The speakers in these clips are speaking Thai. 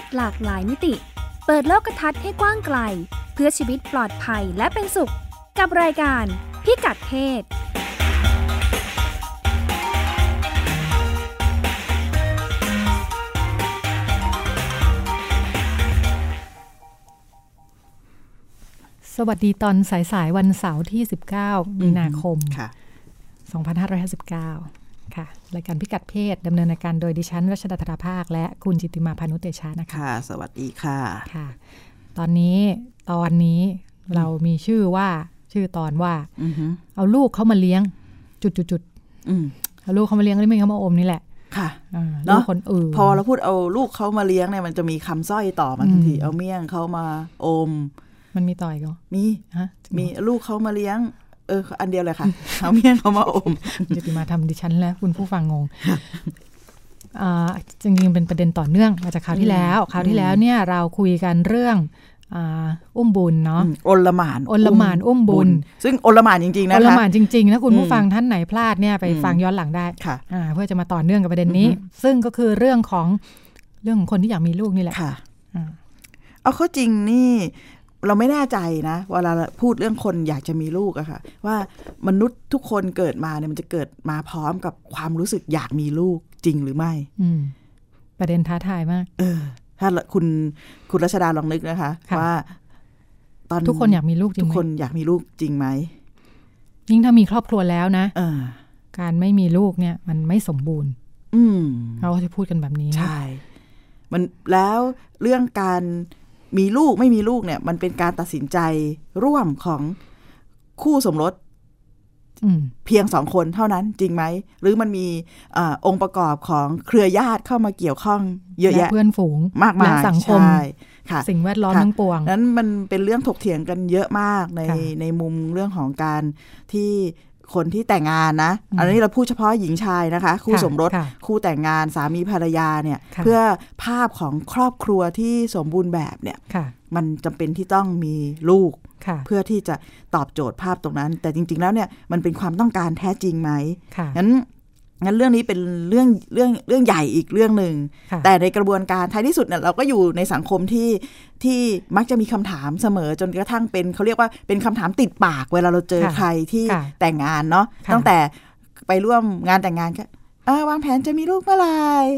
ศหลากหลายมิติ เปิดโลกทัศน์ให้กว้างไกล เพื่อชีวิตปลอดภัยและเป็นสุข กับรายการพิกัดเพศสวัสดีตอนสายๆวันเสาร์ที่ 19 มีนาคมค่ะ2559 ค่ะรายการพิกัดเพศดำเนินรายการโดยดิฉันรัชดาธราภาค และคุณจิตติมาพานุเตชะนะคะค่ะ สวัสดีค่ะค่ะ ตอนนี้ตอนนี้เรามีชื่อว่าชื่อตอนว่าอือฮึเอาลูกเขามาเลี้ยง จุดจุดจุดอืมๆเอาลูกเขามาเลี้ยงแล้วไม่เขามาอมนี่แหละ ค่ะอ่าเนอะลูกคนอื่นพอเราพูดเอาลูกเขามาเลี้ยงเนี่ยมันจะมีคำสร้อยต่อมาทันทีอืมเอาเมี่ยงเขามาอม มันมีต่อยก็มีฮะมีลูกเขามาเลี้ยง เออ อันเดียวเลยค่ะ เอาเมี่ยงเขามาอมจิตติมาทำดิฉันและคุณผู้ฟังงงอ่าจริงๆเป็นประเด็นต่อเนื่องมาจากคราวที่แล้วคราวที่แล้วเนี่ยเราคุยกันเรื่องอ่าอุ้มบุญเนาะอลหมานอลหม่านอุ้มบุญ ซึ่งอลหมานจริงๆนะอลคะหมานจริงๆนะคุณอืมผู้ฟังท่านไหนพลาดเนี่ยไปอืมฟังย้อนหลังได้ค่ะอ่าเพื่อจะมาต่อเนื่องกับประเด็นนี้อือฮึซึ่งก็คือเรื่องของเรื่องของคนที่อยากมีลูกนี่แหละค่ะอ่าเอาเข้าจริงนี่ เราไม่แน่ใจนะเวลาพูดเรื่องคนอยากจะมีลูกอะค่ะ ว่ามนุษย์ทุกคนเกิดมาเนี่ยมันจะเกิดมาพร้อมกับความรู้สึกอยากมีลูกจริงหรือไม่อืมประเด็นท้าทายมาก เออ ถ้าคุณคุณรัชดาลองนึกนะคะค่ะว่า ตอนทุกคนอยากมีลูกจริทุงกไหมคนอยากมีลูกจริงไหมยิ่งถ้ามีครอบครัวแล้วนะเออ การไม่มีลูกเนี่ย มันไม่สมบูรณ์ อืมเราก็จะพูดกันแบบนี้ใช่ มันแล้วเรื่องการ มีลูกไม่มีลูกเนี่ย มันเป็นการตัดสินใจร่วมของคู่สมรสอืมเพียงสองคนเท่านั้นจริงไหม หรือมันมีอาองค์ประกอบของเครือญาติเข้ามาเกี่ยวข้องเยอะและแยะเพื่อนฝูงมากมายและสังคมใช่ค่ะสิ่งแวดล้อมค่ะทั้งปวง นั้นมันเป็นเรื่องถกเถียงกันเยอะมากในค่ะในมุมเรื่องของการที่ คนที่แต่งงานนะอืมอันนี้เราพูดเฉพาะหญิงชายนะคะ คู่ค่ะสมรสค่ะคู่แต่งงานสามีภรรยาเนี่ยค่ะเพื่อภาพของครอบครัวที่สมบูรณ์แบบเนี่ยค่ะมันจำเป็นที่ต้องมีลูกค่ะเพื่อที่จะตอบโจทย์ภาพตรงนั้น แต่จริง ๆ แล้วเนี่ยมันเป็นความต้องการแท้จริงไหมค่ะงั้น งั้นเรื่องนี้เป็นเรื่องเรื่องเรื่องใหญ่อีกเรื่องหนึ่งค่ะแต่ในกระบวนการท้ายที่สุดเนี่ยเราก็อยู่ในสังคมที่ที่มักจะมีคำถามเสมอจนกระทั่งเป็นเขาเรียกว่าเป็นคำถามติดปากเวลาเราเจอค่ะใครที่ค่ะแต่งงานเนาะค่ะตั้งแต่ไปร่วมงานแต่งงานก็อ่าวางแผนจะมีลูกเมื่อไหร่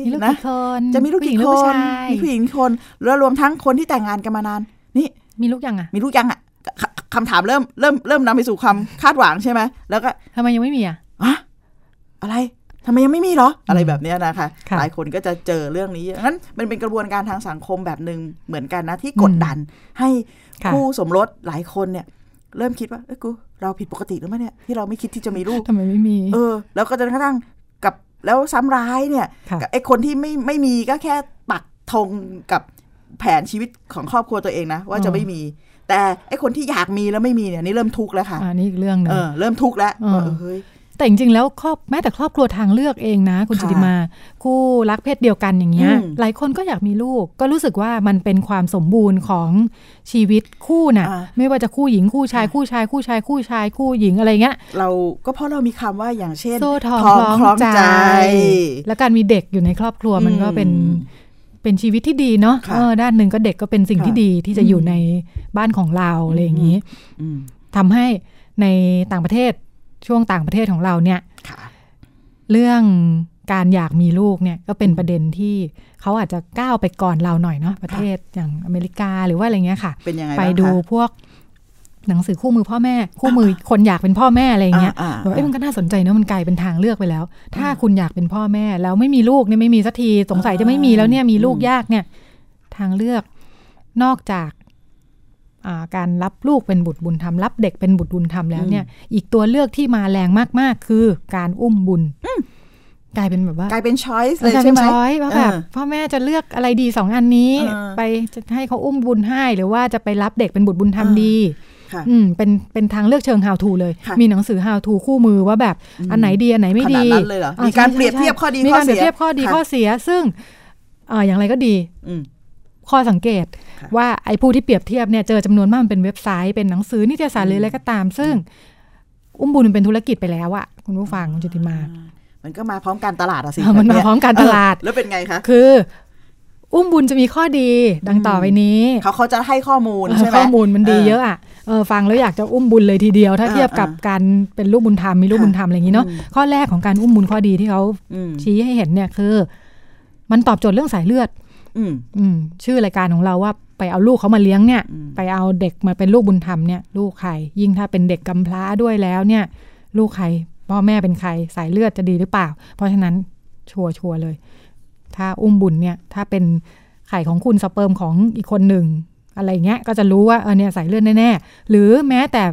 มีลูกนะกี่คนจะมีลูกผู้หญิกี่งหรือคผู้นชายมีผู้หญิงกี่คนแล้วรวมทั้งคนที่แต่งงานกันมานาน นี่มีลูกยังอะมีลูกยังอะคคำถามเริ่มเริ่มเริ่มนำไปสู่ความคาดหวังใช่ไหมแล้วก็ทำไมยังไม่มีอะอะอะไร ทำไมยังไม่มีเหรอ อะไรแบบเนี้ยนะคะค่ะหลายคนก็จะเจอเรื่องนี้งั้นมันเป็นกระบวนการทางสังคมแบบหนึ่งเหมือนกันนะ ที่กดดัน ให้ค่ะคู่สมรสหลายคนเนี่ย เริ่มคิดว่าเอ้ยกูเราผิดปกติหรือไม่เนี่ยที่เราไม่คิดที่จะมีลูกทำไมไม่มีเออ แล้วก็จะกระทั่งกับแล้วซ้ำร้ายเนี่ยค่ะกับไอ้คนที่ไม่ไม่มีก็แค่ปักธงกับแผนชีวิตของครอบครัวตัวเองนะ ว่าจะไม่มี แต่ไอ้คนที่อยากมีแล้วไม่มีเนี่ยนี่เริ่มทุกข์แล้วค่ะอ่านี่อีกเรื่องหนึงเออเริ่มทุกข์แล้วเออว่าเออเฮ้ย แต่จริงๆแล้วครอบแม้แต่ครอบครัวทางเลือกเองนะ คุณค่ะจิติมา คู่รักเพศเดียวกันอย่างเงี้ยอืมหลายคนก็อยากมีลูก ก็รู้สึกว่ามันเป็นความสมบูรณ์ของชีวิตคู่น่ะอ่าไม่ว่าจะคู่หญิงคู่ชายคู่ชาย คู่ชาย คู่ชาย คู่หญิงอะไรเงี้ยเราก็เพราะเรามีคำว่าอย่างเช่นโซ่ทองทองคคล้ล้อองงใจใจ แล้วการมีเด็กอยู่ในครอบครัวมันก็เป็นอืมเป็นชีวิตที่ดีเนาะค่ะเออด้านหนึ่งก็เด็กก็เป็นสิ่งค่ะที่ดีที่จะอยู่ในบ้านของเราอะไรอย่างนี้อืมทำให้ในต่างประเทศ ช่วงต่างประเทศของเราเนี่ยค่ะเรื่องการอยากมีลูกเนี่ยก็เป็นประเด็นที่เขาอาจจะก้าวไปก่อนเราหน่อยเนาะประเทศอย่างอเมริกาหรือว่าอะไรเงี้ยค่ะเป็นยังไงไปบ้างคะดูพวกหนังสือคู่มือพ่อแม่ คู่มือคนอยากเป็นพ่อแม่อะไรเงี้ยอ่าบอกเอ้ยมันก็น่าสนใจเนอะมันกลายเป็นทางเลือกไปแล้ว ถ้าคุณอยากเป็นพ่อแม่ แล้วไม่มีลูกเนี่ยไม่มีสักทีสงสัยจะไม่มีแล้วเนี่ยมีลูกยากเนี่ย ทางเลือกนอกจากอ่า การรับลูกเป็นบุตรบุญธรรมรับเด็กเป็นบุตรบุญธรรมแล้วเนี่ย อีกตัวเลือกที่มาแรงมากๆ คือการอุ้มบุญกลายเป็นแบบว่ากลายเป็นช้อยส์เอเลอยกลายใช่เป็นไหมช้อยว่าแบบเออพ่อแม่จะเลือกอะไรดีสองอันนี้เออไปจะให้เขาอุ้มบุญให้ หรือว่าจะไปรับเด็กเป็นบุตรบุญธรรมเออดีค่ะอืมเป็นเป็นทางเลือกเชิง how to เลยค่ะมีหนังสือ how to คู่มือว่าแบบอันไหนดีอันไหนไม่ขดีนาดนั้นเลยเหรออ่มีการใช่เปรียบใช่เทียบข้อดีมีข้อการเปรียบเสียเทียบข้อดีค่ะข้อเสียซึ่งเอ่ออย่างไรก็ดีอืม ข้อสังเกตค่ะว่าไอ้ผู้ที่เปรียบเทียบเนี่ยเจอจำนวนมากมันเป็นเว็บไซต์เป็นหนังสือนิตยสารหรืออะไรก็ตาม ซึ่ง อุ้มบุญมันเป็นธุรกิจไปแล้วอะคุณผู้ฟังคุณจุติมา มันก็มาพร้อมการตลาดอะสิเออมันมาแบบเยพร้อมการตลาดเออแล้วเป็นไงคะคือ อุ้มบุญจะมีข้อดีดังต่อไปนี้เขาเขาจะให้ข้อมูลใช่ไหมข้อมูลมันดีเยอะอะเออฟังแล้วอยากจะอุ้มบุญเลยทีเดียว ถ้าอ่าเทียบกับอ่าการเป็นลูกบุญธรรมมีลูกค่ะบุญธรรมอะไรอย่างนี้เนาะอืมข้อแรกของการอุ้มบุญข้อดีที่เขาอืมชี้ให้เห็นเนี่ยคือ มันตอบโจทย์เรื่องสายเลือด อืมอืมชื่อรายการของเราว่าไปเอาลูกเขามาเลี้ยงเนี่ยอืมไปเอาเด็กมาเป็นลูกบุญธรรมเนี่ย ลูกใครยิ่งถ้าเป็นเด็กกำพร้าด้วยแล้วเนี่ย ลูกใครพ่อแม่เป็นใครสายเลือดจะดีหรือเปล่า เพราะฉะนั้นชัวร์ชัวร์เลย ถ้าอุ้มบุญเนี่ย ถ้าเป็นไข่ของคุณสเปิร์มของอีกคนหนึ่งอะไรเงี้ยก็จะรู้ว่าเออเนี่ยสายเลือดแน่ๆหรือแม้แต่อ่า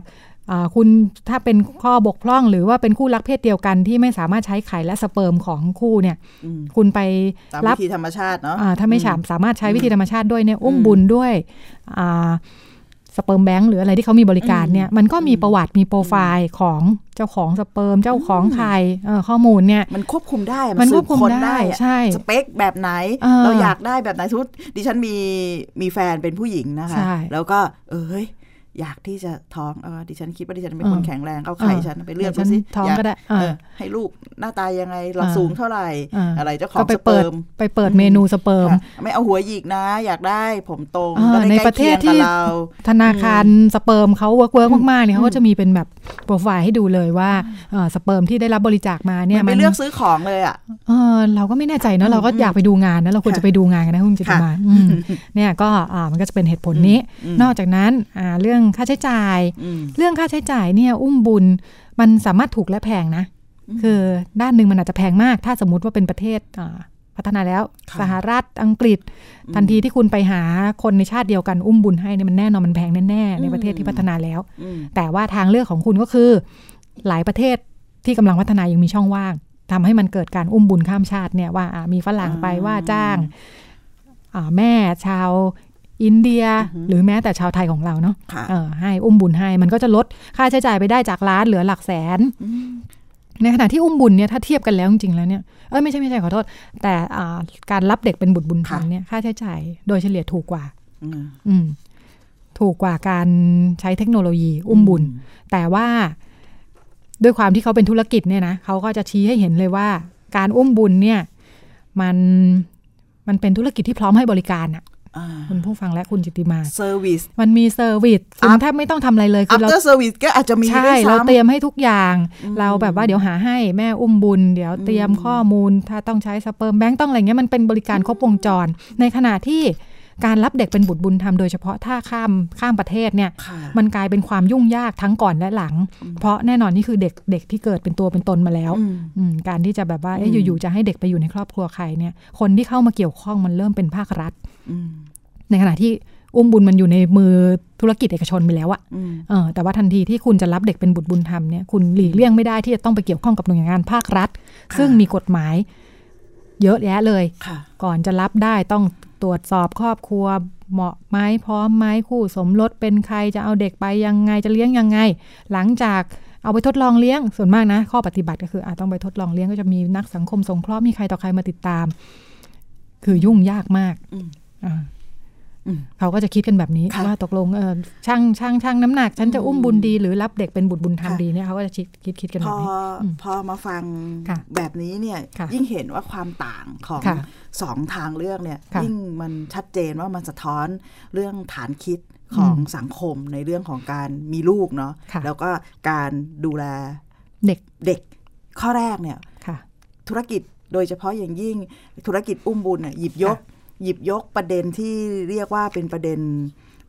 คุณถ้าเป็นข้อบกพร่องหรือว่าเป็นคู่รักเพศเดียวกันที่ไม่สามารถใช้ไข่และสเปิร์มของคู่เนี่ยอืมคุณไปตามรัวิบธีธรรมชาติเนาะอ่าถ้าไม่สามสามารถใช้วิธีธรรมชาติด้วยเนี่ยอุ้มบุญด้วยอ่าสเปิร์มแบงค์หรืออะไรที่เขามีบริการเนี่ยมันก็มีประวัติมีโปรไฟล์ของเจ้าของสเปิร์มเจ้าของไข่เอ่อข้อมูลเนี่ยมันควบคุมได้มันสืควบคุมค้นได้อะใช่สเปคแบบไหนเออเราอยากได้แบบไหนสมมติดิฉันมีมีแฟนเป็นผู้หญิงนะคะใช่แล้วก็เออเฮ้ย อยากที่จะท้องเออดิฉันคิดว่าดิฉันเป็นคนเออแข็งแรงเอาไข่เออฉันไปเลือกเดี๋ยวดูสิฉันท้องยาก็ได้เอเอออให้ลูกหน้าตายังไงหลักเออสูงเท่าไหร่เออออะไรเจ้าขอก็งไปสเปิเปิดร์มไปเปิดเมนูสเปิร์มค่ะไม่เอาหัวหยิกนะ อยากได้ผมตรงเออก็ได้ในใกล้ประเทเคีศยงที่กับเราธนาคารสเปิร์มเขาเวิร์กเวิร์กมากๆเนี่ยเขาก็จะมีเป็นแบบโปรไฟล์ให้ดูเลยว่าเอ่อสเปิร์มที่ได้รับบริจาคมาเนี่ยมันไปเลือกซื้อของเลยอะเออเราก็ไม่แน่ใจเนอะเราก็อยากไปดูงานนะเราควรค่ะจะไปดูงานกันนะคุณจิตติมาค่ะอืมเนี่ยก็อ่ามันก็จะเป็นเหตุผลนี้อืมนอกจากนั้นอ่าเรื่องค่าใช้จ่ายอืมเรื่องค่าใช้จ่ายเนี่ยอุ้มบุญมันสามารถถูกและแพงนะ คือด้านหนึ่งมันอาจจะแพงมาก ถ้าสมมุติว่าเป็นประเทศอ่าพัฒนาแล้วค่ะสหรัฐอังกฤษ ทันทีที่คุณไปหาคนในชาติเดียวกันอุ้มบุญให้เนี่ยมันแน่นอนมันแพงแน่ๆในประเทศที่พัฒนาแล้วอืมแต่ว่าทางเลือกของคุณก็คือ หลายประเทศที่กำลังพัฒนายังมีช่องว่างทำให้มันเกิดการอุ้มบุญข้ามชาติเนี่ยว่าอ่ามีฝรั่งไปว่าจ้างอ่าแม่ชาว อินเดียหรือแม้แต่ชาวไทยของเราเนาะค่ะเออให้อุ้มบุญให้มันก็จะลดค่าใช้จ่ายไปได้จากล้านเหลือหลักแสน ในขณะที่อุ้มบุญเนี่ยถ้าเทียบกันแล้วจริงๆแล้วเนี่ยเอ้ยไม่ใช่ไม่ใช่ขอโทษ แต่อ่าการรับเด็กเป็นบุตรบุญธรรมค่ะเนี่ยค่าใช้จ่ายโดยเฉลี่ยถูกกว่าอืมอืมถูกกว่าการใช้เทคโนโลยีอุ้มบุญ แต่ว่าด้วยความที่เขาเป็นธุรกิจเนี่ยนะเขาก็จะชี้ให้เห็นเลยว่า การอุ้มบุญเนี่ย มันมันเป็นธุรกิจที่พร้อมให้บริการอะอ่า คุณผู้ฟังและคุณจิตติมา service มันมี service คุณ Up- แทบไม่ต้องทำอะไรเลยคือเรา after service ก็อาจจะมีใช่ด้วยเราซ้ำเตรียมให้ทุกอย่างอืมเราแบบว่าเดี๋ยวหาให้แม่อุ้มบุญ เดี๋ยวเตรียมข้อมูล ถ้าต้องใช้ sperm bank ต้องอะไรเงี้ยมันเป็นบริการครบวงจร ในขณะที่ การรับเด็กเป็นบุตรบุญธรรมโดยเฉพาะถ้าข้ามข้ามประเทศเนี่ยค่ะมันกลายเป็นความยุ่งยากทั้งก่อนและหลัง เพราะแน่นอนนี่คือเด็กเด็กที่เกิดเป็นตัวเป็นตนมาแล้วอืมอืมการที่จะแบบว่าเอ๊ะอืมอยู่ๆจะให้เด็กไปอยู่ในครอบครัวใครเนี่ย คนที่เข้ามาเกี่ยวข้องมันเริ่มเป็นภาครัฐอืมในขณะที่อุ้มบุญมันอยู่ในมือธุรกิจเอกชนไปแล้วอะอืมเออแต่ว่าทันทีที่คุณจะรับเด็กเป็นบุตรบุญธรรมเนี่ยคุณหลีกเลี่ยงไม่ได้ที่จะต้องไปเกี่ยวข้องกับหน่วยงานภาครัฐ ซึ่งมีกฎหมาย เยอะแยะเลยค่ะก่อนจะรับได้ต้องตรวจสอบครอบครัวเหมาะไหมพร้อมไหมคู่สมรสเป็นใครจะเอาเด็กไปยังไงจะเลี้ยงยังไง หลังจากเอาไปทดลองเลี้ยงส่วนมากนะ ข้อปฏิบัติก็คืออาต้องไปทดลองเลี้ยงก็จะมีนักสังคมสงเคราะห์มีใครต่อใครมาติดตาม คือยุ่งยากมากอืมอ่าอืม เขาก็จะคิดกันแบบนี้ค่ะว่าตกลงเออช่างช่างช่างน้ำหนัก ฉันจะอุ้มบุญดีหรือรับเด็กเป็นบุตรบุญธรรมค่ะดีเนี่ยเขาก็จะคิดคิดคิดกันพแบอบนี้อืมพอมาฟังค่ะแบบนี้เนี่ยค่ะยิ่งเห็นว่าความต่างของค่ะสองทางเลือกเนี่ยค่ะยิ่งมันชัดเจนว่ามันสะท้อนเรื่องฐานคิดของอืมสังคมในเรื่องของการมีลูกเนาะค่ะแล้วก็การดูแลเด็กเด็กข้อแรกเนี่ยค่ะธุรกิจโดยเฉพาะอย่างยิ่งธุรกิจอุ้มบุญเนี่ยหยิบยก หยิบยกประเด็นที่เรียกว่าเป็นประเด็น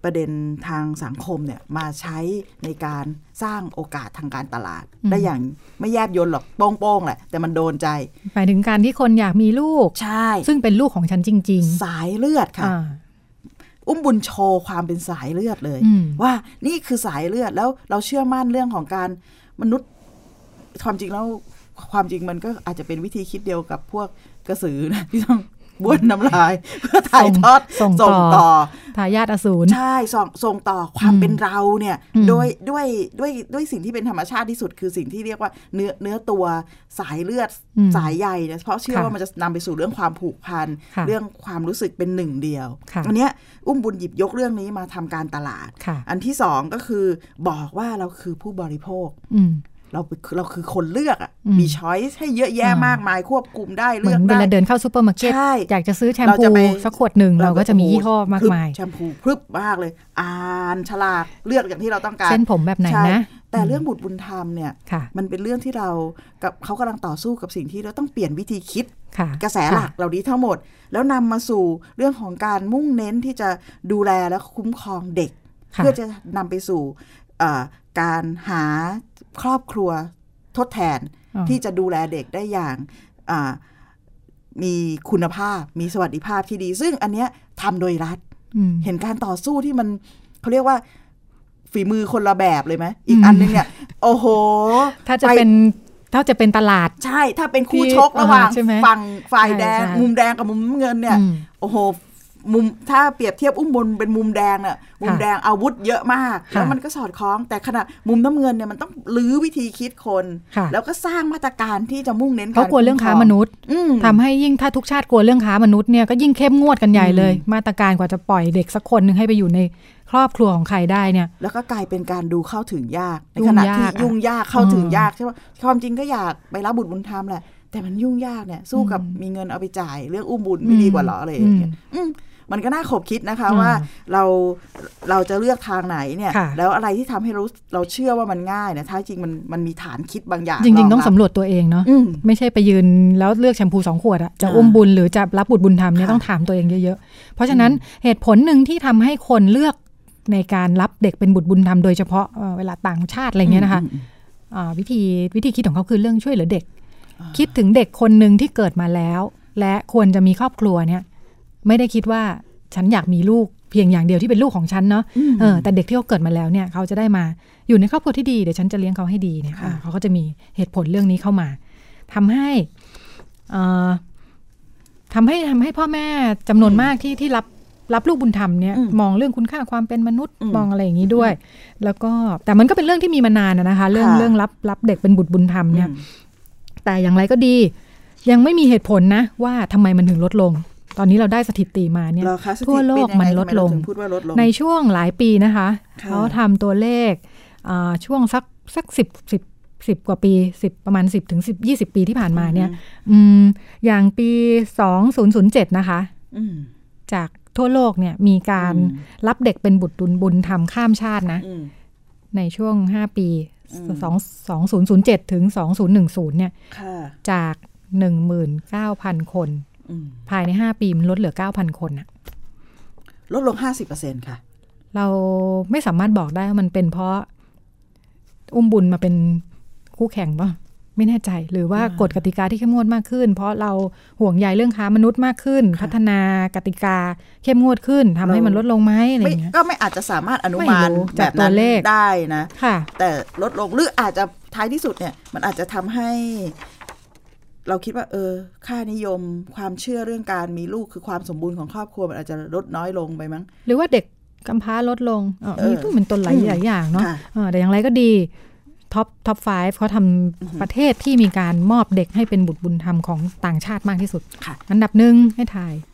ประเด็นทางสังคมเนี่ยมาใช้ในการสร้างโอกาสทางการตลาดอืมได้อย่างไม่แยบยนหรอกโป้งๆแหละ แต่มันโดนใจหมายถึงการที่คนอยากมีลูกใช่ ซึ่งเป็นลูกของฉันจริงสายเลือดๆค่ะอ่าอุ้มบุญโชว์ความเป็นสายเลือดเลยอืมว่านี่คือสายเลือดแล้วเราเชื่อมั่นเรื่องของการมนุษย์ความจริงแล้วความจริงมันก็อาจจะเป็นวิธีคิดเดียวกับพวกกระสือนะที่ต้อง บ้วนน้ำลายเพื่อถ่ายทอดส่งส่งต่ต่ออทายาทอสูรใช่ส่งส่งต่อความอืมเป็นเราเนี่ยอืมโดยด้วยด้วยด้วยสิ่งที่เป็นธรรมชาติที่สุด คือสิ่งที่เรียกว่าเนื้อเนื้อตัวสายเลือดอืมสายใยเนี่ยเพราะเชื่อค่ะว่ามันจะนำไปสู่เรื่องความผูกพันค่ะเรื่องความรู้สึกเป็นหนึ่งเดียวค่ะอันเนี้ยอุ้มบุญหยิบยกเรื่องนี้มาทำการตลาดค่ะอันที่สองก็คือบอกว่าเราคือผู้บริโภคอืม เราเราคือคนเลือกอะอืมมีช้อยส์ให้เยอะแยะอ่ามมากมายควบคุมได้เหมืเลืออนกเวได้ลาเดินเข้าซูเปอร์มาร์เก็ตใช่อยากจะซื้อแชมเราพูจะไปสักขวดหนึ่งเราก็จะมียี่ห้อมากมายแชมพูพรึบมากเลย อ่านฉลากเลือกอย่างที่เราต้องการเส้นผมแบบไหนใช่นะแต่เรื่องบุตรบุญธรรมเนี่ยค่ะมันเป็นเรื่องที่เรากับเขากำลังต่อสู้กับสิ่งที่เราต้องเปลี่ยนวิธีคิดค่ะกระแสหลักเหล่านี้ทั้งหมด แล้วนำมาสู่เรื่องของการมุ่งเน้นที่จะดูแลและคุ้มครองเด็กค่ะเพื่อจะนำไปสู่เอ่อ การหาครอบครัวทดแทนอ๋อที่จะดูแลเด็กได้อย่างอ่ามีคุณภาพมีสวัสดิภาพที่ดี ซึ่งอันเนี้ยทำโดยรัฐอืมเห็นการต่อสู้ที่มันเขาเรียกว่าฝีมือคนละแบบเลยไหมอีกอืมอันนึงเนี่ย โอ้โห ถ้าจะไปเป็นถ้าจะเป็นตลาดใช่ ถ้าเป็นคู่ที่ชกระหว่างอ่าใช่ไหมฝั่งฝ่ายแดงใช่ใช่มุมแดงกับมุมน้ำเงินเนี่ยอืมโอ้โห มุมถ้าเปรียบเทียบอุ้มบนเป็นมุมแดงเนี่ยมุมแดงอาวุธเยอะมากค่ะแล้วมันก็สอดคล้อง แต่ขณะมุมน้ำเงินเนี่ยมันต้องลื้อวิธีคิดคนค่ะแล้วก็สร้างมาตรการที่จะมุ่งเน้นเขากลัวเรื่องค้ามนุษย์อืมทำให้ยิ่งถ้าทุกชาติกลัวเรื่องค้ามนุษย์เนี่ยก็ยิ่งเข้มงวดกันใหญ่เลย มาตรการกว่าจะปล่อยเด็กสักคนหนึ่งให้ไปอยู่ในครอบครัวของใครได้เนี่ย แล้วก็กลายเป็นการดูเข้าถึงยากในยุ่งขณะยากที่อะยุ่งยากเข้าถึงอืมยากใช่ไหมความจริงก็อยากไปรับบุตรบุญธรรมแหละแต่มันยุ่งยากเนี่ยสู้กับมีเงินเอาไปจ่าย เรื่องอุ้มบุญไม่ดีกว่าเหรออะไรอย่างเงี้ยอื มมันก็น่าขบคิดนะคะอืมว่าเราเราจะเลือกทางไหนเนี่ยค่ะแล้วอะไรที่ทำให้รู้เราเชื่อว่ามันง่ายเนี่ยท้ายจริงมันมันมีฐานคิดบางอย่าง จริง ๆ ต้องบสำรวจตัวเองเนาะอืมไม่ใช่ไปยืนแล้วเลือกแชมพูสองขวดอะจะอ่าอุ้มบุญหรือจะรับบุตรบุญธรรมเนี่ยค่ะต้องถามตัวเองเยอะๆ เพราะฉะนั้นเหตุผลหนึ่งที่ทำให้คนเลือกในการรับเด็กเป็นบุตรบุญธรรมโดยเฉพาะเอ่อเวลาต่างชาติอะไรเงี้ยนะคะอืมอืมอ่าวิธีวิธีคิดของเขาคือเรื่องช่วยเหลือเด็กอ่าคิดถึงเด็กคนหนึ่งที่เกิดมาแล้ว และควรจะมีครอบครัวเนี่ย ไม่ได้คิดว่าฉันอยากมีลูกเพียงอย่างเดียวที่เป็นลูกของฉันเนาะอืมเออแต่เด็กที่เขาเกิดมาแล้วเนี่ยเขาจะได้มาอยู่ในครอบครัวที่ดีเดี๋ยวฉันจะเลี้ยงเขาให้ดีเนี่ยค่ะอ่าเขาก็จะมีเหตุผลเรื่องนี้เข้ามาทำให้เอ่อทำให้ทำให้พ่อแม่จำนวนมากที่ที่รับรับลูกบุญธรรมเนี่ยอืมมองเรื่องคุณค่าความเป็นมนุษย์อืมมองอะไรอย่างนี้ด้วย แล้วก็แต่มันก็เป็นเรื่องที่มีมานานอะนะคะ เรื่องค่ะเรื่องรับรับเด็กเป็นบุตรบุญธรรมเนี่ยอืมแต่อย่างไรก็ดี ยังไม่มีเหตุผลนะ ว่าทำไมมันถึงลดลง ตอนนี้เราได้สถิติมาเนี่ยเหรอคะสถิติทั่วโลกเป็นยังไงมันลดทำไเราลงถึพูดว่าลดลง ในช่วงหลายปีนะคะค่ะเขาทำตัวเลขอ่าช่วงสักสักสิบสิบสิบกว่าปีสิบประมาณสิบถึงสิบยี่สิบปีที่ผ่านมาเนี่ยอืมอย่างปีสองศูนย์ศูนย์เจ็ดนะคะอืมจากทั่วโลกเนี่ยมีการอืมรับเด็กเป็นบุตรบุญบุญทำข้ามชาตินะอืมในช่วงห้าปีอืมสองสองศูนย์ศูนย์เจ็ดถึงสองศูนย์หนึ่งศูนย์เนี่ยค่ะจากหนึ่งหมื่นเก้าพันคนอืม ภายในห้าปีมันลดเหลือเก้าพันคนอะลดลงห้าสิบเปอร์เซ็นค่ะ เราไม่สามารถบอกได้ว่ามันเป็นเพราะอุ้มบุญมาเป็นคู่แข่งป่ะไม่แน่ใจ หรือว่าอ่ากฎกติกาที่เข้มงวดมากขึ้น เพราะเราห่วงใยเรื่องค้ามนุษย์มากขึ้นค่ะพัฒนากติกาเข้มงวดขึ้นทำให้เรามัมันลดลงไหมอะไรอไม่ย่างเงี้ยก็ไม่อาจจะสามารถอนุไม่มานรู้แบจากบตันั้วนเลขได้นะค่ะ แต่ลดลงหรืออาจจะท้ายที่สุดเนี่ย มันอาจจะทำให้ เราคิดว่าเออ ค่านิยมความเชื่อเรื่องการมีลูกคือความสมบูรณ์ของครอบครัวมันอาจจะลดน้อยลงไปมั้ง หรือว่าเด็กกำพร้าลดลงเออเออมีต้องเป็นต้นหลายอืมหลายอย่างเนาะค่ะเออแต่อย่างไรก็ดีท็อปท็อปไฟเขาทำประเทศที่มีการมอบเด็กให้เป็นบุตรบุญธรรมของต่างชาติมากที่สุดค่ะอันดับหนึ่งให้ถ่ายแถม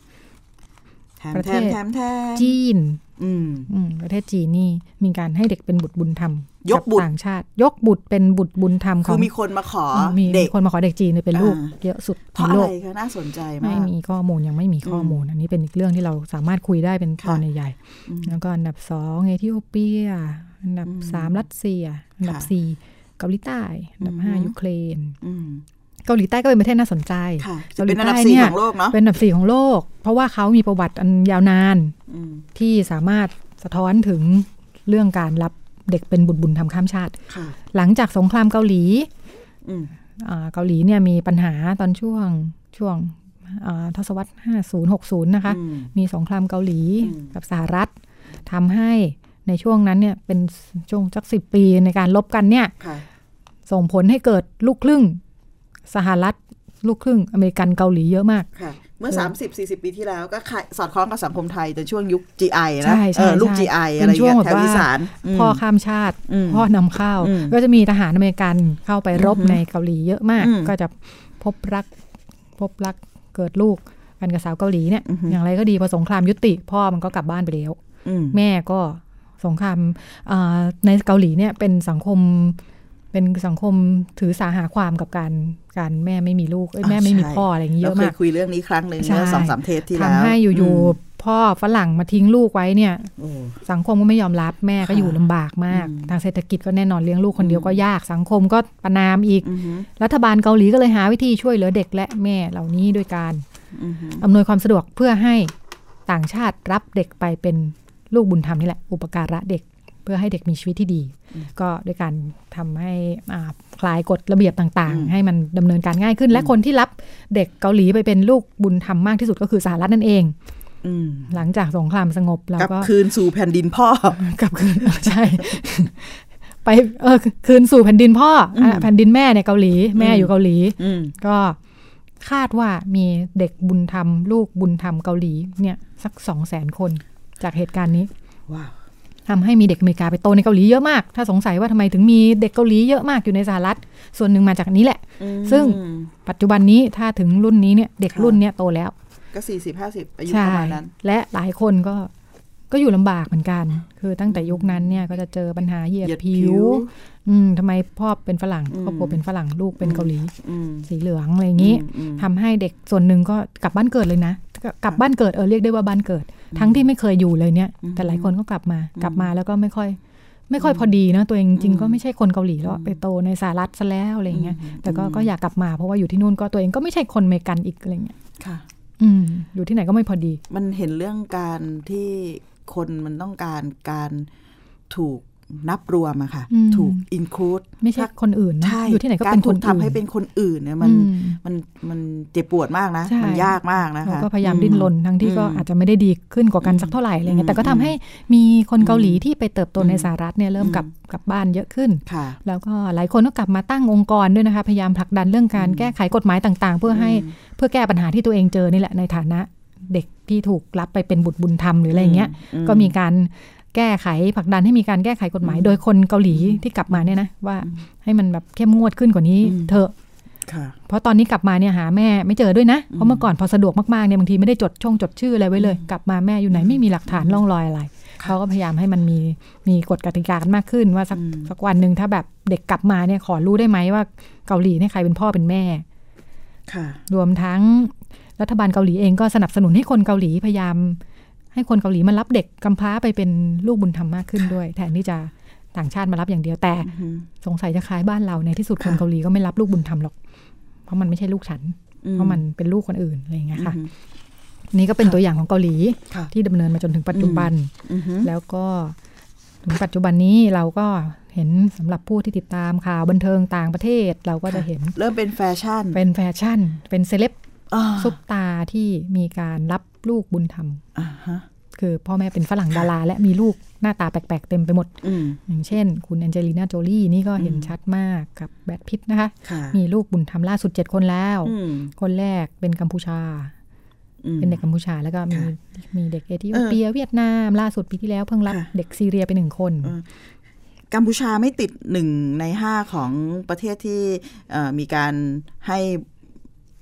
ประแถเทศมแถมแถมจีนอืมอืมประเทศจีนนี่มีการให้เด็กเป็นบุตรบุญธรรมยกบุตรต่างชาติ ยกบุตรเป็นบุตรบุญธรรมขคือองมีคนมาขอมีเด็กคนมาขอเด็กจีนเลยเป็นลูกอ่าเยอะสุดเพราะในอะโลไรกคะน่าสนใจไม่มากมีข้อมูลยังไม่มีข้อมูล อันนี้เป็นอีกเรื่องที่เราสามารถคุยได้เป็นตอนใหญ่อืมๆแล้วก็อันดับสองเอธิโอเปียอันดับอืมสามรัสเซีย อันดับค่ะสี่เกาหลีใต้อันดับห้าอือฮึยูเครนอืม เกาหลีใต้ก็เป็นประเทศน่าสนใจค่ะจะเกาหลีเป็นอันดับใต้สี่เนี่ยของโลกเนาะเป็นอันดับสี่ของโลก เพราะว่าเขามีประวัติอันยาวนานอืมที่สามารถสะท้อนถึงเรื่องการรับเด็กเป็นบุตรบุญธรรมข้ามชาติค่ะหลังจากสงครามเกาหลีอืมอ่าเกาหลีเนี่ยมีปัญหาตอนช่วงช่วงอ่าทศวรรษ 50 60 นะคะอืมมีสงครามเกาหลีอืมกับสหรัฐทำให้ในช่วงนั้นเนี่ยเป็นช่วงสักสิบปีในการลบกันเนี่ยค่ะส่งผลให้เกิดลูกครึ่ง สหรัฐลูกครึ่งอเมริกันเกาหลีเยอะมากค่ะเมื่อ 30 40 ปีที่แล้วก็ขายสอดคล้องกับสังคมไทยในช่วงยุค GI นะใช่ใช่เออลูกใช่ GI เป็นอะไรช่วงเงี้ยแบบแถวว่าอีสานพ่อข้ามชาติอืมพ่อนำเข้าอืมก็จะมีทหารอเมริกันเข้าไปรบอือฮึในเกาหลีเยอะมากอืมก็จะพบรักพบรักเกิดลูกกันกับสาวเกาหลีเนี่ยอือฮึอย่างไรก็ดีพอสงครามยุติ พ่อมันก็กลับบ้านไปแล้วอืมแม่ก็สงครามอ่าในเกาหลีเนี่ยเป็นสังคม เป็นสังคมถือสาหาความกับการการแม่ไม่มีลูกเอ้ยอ่าแม่ไม่มีใช่พ่ออะไรอย่างนี้เยเราอะเคมายกคุยเรื่องนี้ครั้งหนึ่งใช่เมื่อสองสามเทปที่แล้วทำให้อยู่มๆพ่อฝรั่งมาทิ้งลูกไว้เนี่ยโอ้สังคมก็ไม่ยอมรับแม่ก็ค่ะอยู่ลำบากมากอืมทางเศรษฐกิจก็แน่นอนเลี้ยงลูกคนเดียวก็ยากสังคมก็ประนามอีกอือหือรัฐบาลเกาหลีก็เลยหาวิธีช่วยเหลือเด็กและแม่เหล่านี้ด้วยการอือหืออำนวยความสะดวกเพื่อให้ต่างชาติรับเด็กไปเป็นลูกบุญธรรมนี่แหละ อุปการะเด็ก เพื่อให้เด็กมีชีวิตที่ดี ก็ด้วยการทำให้อ่าคลายกฎระเบียบต่างอืมๆให้มันดำเนินการง่ายขึ้น และคนที่รับเด็กเกาหลีไปเป็นลูกบุญธรรมมากที่สุดก็คือสหรัฐนั่นเองอืมหลังจากสงครามสงบแล้วกลับก็คืนสู่แผ่นดินพ่อกลับคืนใช่ไปเออคืนสู่แผ่นดินพ่ออะอืมแผ่นดินแม่ในเกาหลี แม่อืมอยู่เกาหลีอืมก็คาดว่ามีเด็กบุญธรรม ลูกบุญธรรมเกาหลีเนี่ย สักสองแสนคนจากเหตุการณ์นี้ว้าว ทำให้มีเด็กอเมริกาไปโตในเกาหลีเยอะมาก ถ้าสงสัยว่าทำไมถึงมีเด็กเกาหลีเยอะมากอยู่ในสหรัฐ ส่วนหนึ่งมาจากอันนี้แหละ ซึ่งปัจจุบันนี้ถ้าถึงรุ่นนี้เนี่ยเด็กค่ะรุ่นเนี้ยโตแล้ว ก็สี่สิบห้าสิบอายุใช่ประมาณนั้น และหลายคนก็ ก็อยู่ลำบากเหมือนกัน คือตั้งแต่ยุคนั้นเนี่ยก็จะเจอปัญหาเหยียดเหยียดผิผิววอืมทำไมพ่อเป็นฝรั่งอืมครอบครัวเป็นฝรั่งลูกเป็นเกาหลีอืมสีเหลืองอะไรอย่างนี้อืมทำให้เด็กส่วนหนึ่งก็กลับบ้านเกิดเลยนะกกลับบ้านเกิดเออเรียกได้ว่าบ้านเกิด ทั้งที่ไม่เคยอยู่เลยเนี่ยอืมแต่หลายคนก็กลับมากลับมาแล้วก็ไม่ค่อย ไม่ค่อยพอดีเนอะตัวเองจริงๆก็ไม่ใช่คนเกาหลีแล้วอะไปโตในสหรัฐซะแล้วอะไรอย่างเงี้ยแต่ก็ก็อยากกลับมาเพราะว่าอยู่ที่นู่นก็ตัวเองก็ไม่ใช่คนอเมริกันอีกอะไรเงี้ยค่ะ อืมอยู่ที่ไหนก็ไม่พอดี มันเห็นเรื่องการที่ คนมันต้องการการถูกนับรวมอะค่ะอืมถูกอินคลูดไม่ใช่คนอื่นนะใช่อยู่ที่ไหนก็การเป็นคถูนกอื่นทำให้เป็นคนอื่นเนี่ยมันอืมมันมันเจ็บปวดมากนะใช่มันยากมากนะเราคะก็พยายามดิ้นรนทั้งที่ก็อืมอาจจะไม่ได้ดีขึ้นกว่ากันสักเท่าไหร่อะไรเงี้อืยมแต่ก็ทำให้มีคนเกาหลีที่ไปเติบโตในอืมสหรัฐเนี่ยเริ่มอืมกลับกลับบ้านเยอะขึ้นค่ะแล้วก็หลายคนก็กลับมาตั้งองค์กรด้วยนะคะ พยายามผลักดันเรื่องการแก้ไขกฎหมายต่าง ๆ เพื่อให้เพื่อแก้ปัญหาที่ตัวเองเจอนี่แหละในฐานะ เด็กที่ถูกรับไปเป็นบุตรบุญธรรมหรืออะไรอย่างเงี้ยอืมก็มีการแก้ไขผลักดันให้มีการแก้ไขกฎหมายอืมโดยคนเกาหลีที่กลับมาเนี่ยนะว่าให้มันแบบเข้มงวดขึ้นกว่านี้อืมเถอะค่ะเพราะตอนนี้กลับมาเนี่ยหาแม่ไม่เจอด้วยนะอืมเพราะเมื่อก่อนพอสะดวกมากๆเนี่ยบางทีไม่ได้จดช่องจดชื่ออะไรไว้เลย กลับมาแม่อยู่ไหนไม่มีหลักฐานร่องรอยอะไรเขาก็พยายามให้มันมีมีกฎกติกากันมากขึ้นว่าสักอืมสักวันหนึ่งถ้าแบบเด็กกลับมาเนี่ยขอรู้ได้ไหมว่าเกาหลีเนี่ยใครเป็นพ่อเป็นแม่ค่ะรวมทั้ง รัฐบาลเกาหลีเองก็สนับสนุนให้คนเกาหลีพยายาม ให้คนเกาหลีมารับเด็กกำพร้าไปเป็นลูกบุญธรรมมากขึ้นด้วย แทนที่จะต่างชาติมารับอย่างเดียวแต่อืมสงสัยจะคล้ายบ้านเราในที่สุดคนค่ะเกาหลีก็ไม่รับลูกบุญธรรมหรอก เพราะมันไม่ใช่ลูกฉันอืเพราะมันเป็นลูกคนอื่นอะไรอย่างเงี้ยค่ะอืมนี่ก็เป็นค่ะตัวอย่างของเกาหลีค่ะที่ดำเนินมาจนถึงปัจจุบันอือหือแล้วก็ถึงปัจจุบันนี้เราก็เห็นสำหรับผู้ที่ติดตามข่าวบันเทิงต่างประเทศ เราก็จะเห็น เริ่มเป็นแฟชั่น เป็นแฟชั่น เป็นเซเลบอ่า ซุปตาที่มีการรับลูกบุญธรรมอ่าฮะคือพ่อแม่เป็นฝรั่งดาราและมีลูกหน้าตาแปลกๆ เต็มไปหมดอืมอย่างเช่น คุณแองเจลิน่าโจลี่นี่ก็เห็นอืมชัดมากกับแบรดพิตต์นะคะค่ะมีลูกบุญธรรมล่าสุดเจ็ดคนแล้วอืมคนแรกเป็นกัมพูชาอืมเป็นเด็กกัมพูชาแล้วก็มีค่ะมีเด็กเอธิโอเปียเวียดนามล่าสุดปีที่แล้วเพิ่งรับค่ะเด็กซีเรียไปหนึ่งคนเออกัมพูชาไม่ติดหนึ่งในห้าของประเทศที่เอ่อมีการให้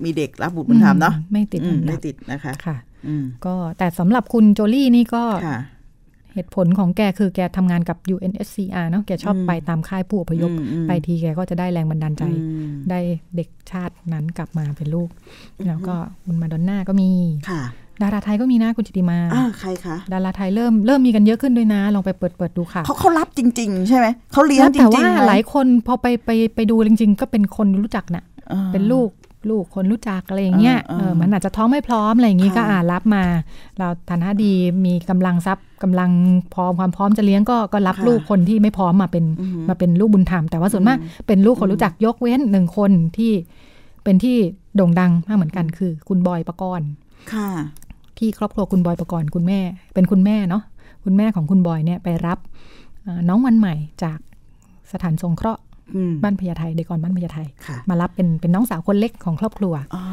มีเด็กรับบุตรบุญธรรมเนาะอืไม่ติดอือัมนดัไม่บติดนะคะค่ะอืมก็แต่สำหรับคุณโจลี่นี่ก็ค่ะเหตุผลของแกคือแกทำงานกับ UNSCR เนาะแกชอบอืมไปตามค่ายผู้อพยพอืมอืมไปทีแกก็จะได้แรงบันดาลใจอืมได้เด็กชาตินั้นกลับมาเป็นลูก แล้วก็คุณมาดอนน่าก็มีค่ะดาราไทยก็มีนะคุณจิติมาอ่าใครคะดาราไทยเริ่มเริ่มมีกันเยอะขึ้นด้วยนะ ลองไปเปิดเปิดดูค่ะเขาเขารับจริง ๆ ใช่ไหมเขาเลี้ยงแล้วจแต่ริงว่าๆไหมหลายคนพอไปไปไปดูจริง ๆ ก็เป็นคนรู้จักน่ะอ่าเป็นลูก ลูกคนรู้จักอะไรอย่างเงี้ยอ่าเออมันอาจจะท้องไม่พร้อมอะไรอย่างงี้ค่ะก็อ่ารับมา เราฐานะดีมีกำลังทรัพย์กำลังพร้อมความพร้อมจะเลี้ยงก็ก็รับค่ะลูกคนที่ไม่พร้อมมาเป็นอือหือมาเป็นลูกบุญธรรม แต่ว่าส่วนมากเป็นลูกคนรู้จักยกเว้นหนึ่งคนที่เป็นที่โด่งดังมากเหมือนกันคือ คุณบอยปกรณ์ค่ะ ที่ครอบครัวคุณบอยปกรณ์คุณแม่ เป็นคุณแม่เนาะคุณแม่ของคุณบอยเนี่ยไปรับเอ่อน้องวันใหม่จากสถานสงเคราะห์อืม บ้านพญาไทเด็กอ่อนบ้านพญาไทค่ะมารับเป็นเป็นน้องสาวคนเล็กของครอบครัวอ่า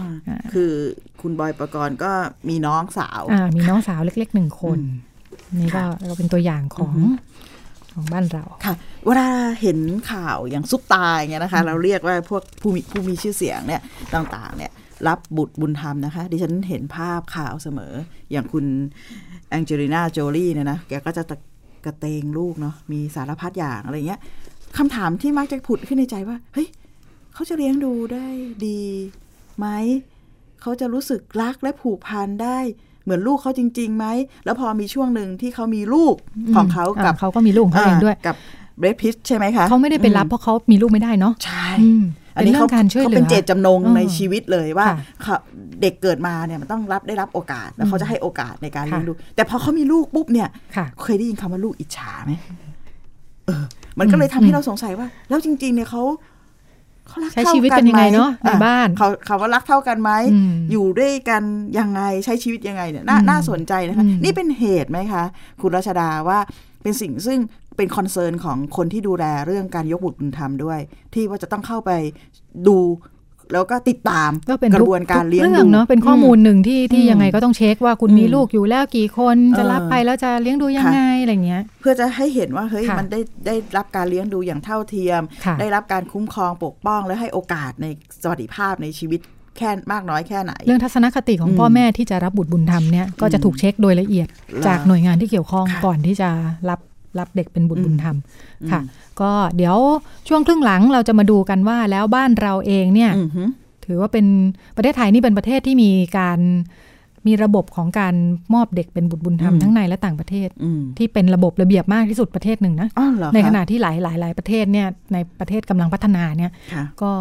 คือคุณบอยประกรณ์ก็มีน้องสาวอ่ามีน้องสาวเล็กๆหนึ่งคนอืนี่ก็ค่ะก็เป็นตัวอย่างของของบ้านเราค่ะเวลาเห็นข่าวอย่างซุปตาอย่างเงี้ยนะคะ เราเรียกว่าพวกผู้มีผู้มีชื่อเสียงเนี่ยต่างๆ เนี่ย รับบุตรบุญธรรมนะคะ ดิฉันเห็นภาพข่าวเสมอ อย่างคุณแองเจลิน่าโจลี่เนี่ยนะแกก็จะตะกระเตงลูกเนาะมีสารพัดอย่างอะไรเงี้ย คำถามที่มักจะผุดขึ้นในใจว่า เฮ้ยเขาจะเลี้ยงดูได้ดีไหมเขาจะรู้สึกรักและผูกพันได้เหมือนลูกเขาจริงๆไหม แล้วพอมีช่วงหนึ่งที่เขามีลูกของเขากับเขาก็มีลูกของเขาเองด้วยกับเบรดพิชใช่ไหมคะเขาไม่ได้ไปรับเพราะเขามีลูกไม่ได้เนาะใช่อืมอันนี้เป็นเรื่เขาองการช่วยเหลือเขาเป็นเจตจำนงอืมในชีวิตเลยว่าค่ะเขาเด็กเกิดมาเนี่ยมันต้องรับได้รับโอกาสแล้วเขาจะให้โอกาสในการค่ะเลี้ยงดูแต่พอเขามีลูกปุ๊บเนี่ยค่ะเคยได้ยินคำว่าลูกอิจฉาไหม เออ มันก็เลยทำให้เราสงสัยว่า แล้วจริง ๆ เนี่ยเขาเขารักใช้เท่าชีวิตกักันนยังไหมไงเนาะในอ่บ้านเขาเขาว่ารักเท่ากันไหมอืมอยู่ด้วยกันยังไงใช้ชีวิตยังไงเนี่ยน่าอืมน่าสนใจนะคะอืมนี่เป็นเหตุไหมคะ คุณรัชดาว่าเป็นสิ่งซึ่งเป็นคอนเซิร์นของคนที่ดูแลเรื่องการยกบุตรบุญธรรมด้วย ที่ว่าจะต้องเข้าไปดู แล้วก็ติดตามก็เป็นกระบวนการเลี้ยงทุดูเรื่องเนาะเป็นข้อมูลหนึ่งที่ที่อืมยังไงก็ต้องเช็คว่าคุณอืมมีลูกอยู่แล้วกี่คนจะเออรับไปแล้วจะเลี้ยงดูยังไงอะไรเงี้ย เพื่อจะให้เห็นว่าเฮ้ยค่ะมันได้ได้รับการเลี้ยงดูอย่างเท่าเทียมค่ะได้รับการคุ้มครองปกป้อง และให้โอกาสในสวัสดิภาพในชีวิตแค่มากน้อยแค่ไหน เรื่องทัศนคติของอืมพ่อแม่ที่จะรับบุตรบุญธรรมเนี่ยก็จะถูกเช็คโดยละเอียดแล้วจากหน่วยงานที่เกี่ยวข้องค่ะก่อนที่จะรับ รับเด็กเป็นบุตรบุญธรรมค่ะอืมก็เดี๋ยวช่วงครึ่งหลังเราจะมาดูกันว่าแล้วบ้านเราเองเนี่ยอือหือถือว่าเป็นประเทศไทยนี่เป็นประเทศที่มีการมีระบบของการมอบเด็กเป็นบุตรบุญธรรมอืมทั้งในและต่างประเทศอืมที่เป็นระบบระเบียบมากที่สุดประเทศหนึ่งนะอ๋อเหรอในคะขณะที่หลายหลายหลายประเทศเนี่ยในประเทศกำลังพัฒนาเนี่ยค่ะก็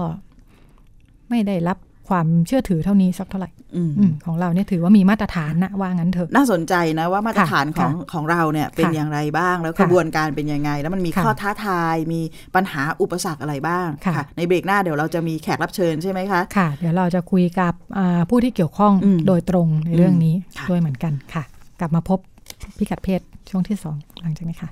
ไม่ได้รับ ความเชื่อถือเท่านี้สักเท่าไหร่อืมอืมของเราเนี่ยถือว่ามีมาตรฐานนะว่างั้นเถอะ น่าสนใจนะว่ามาตรฐานของค่ะของเราเนี่ยเป็นค่ะอย่างไรบ้าง แล้วค่ะกระบวนการเป็นยังไง แล้วมันมีค่ะข้อท้าทายมีปัญหาอุปสรรคอะไรบ้างค่ะในเบรกหน้าเดี๋ยวเราจะมีแขกรับเชิญใช่ไหมคะค่ะ เดี๋ยวเราจะคุยกับอ่าผู้ที่เกี่ยวข้องอืมโดยตรงในเรื่องนี้ค่ะด้วยเหมือนกันค่ะ กลับมาพบพิกัดเพศช่วงที่สองหลังจากนี้ค่ะ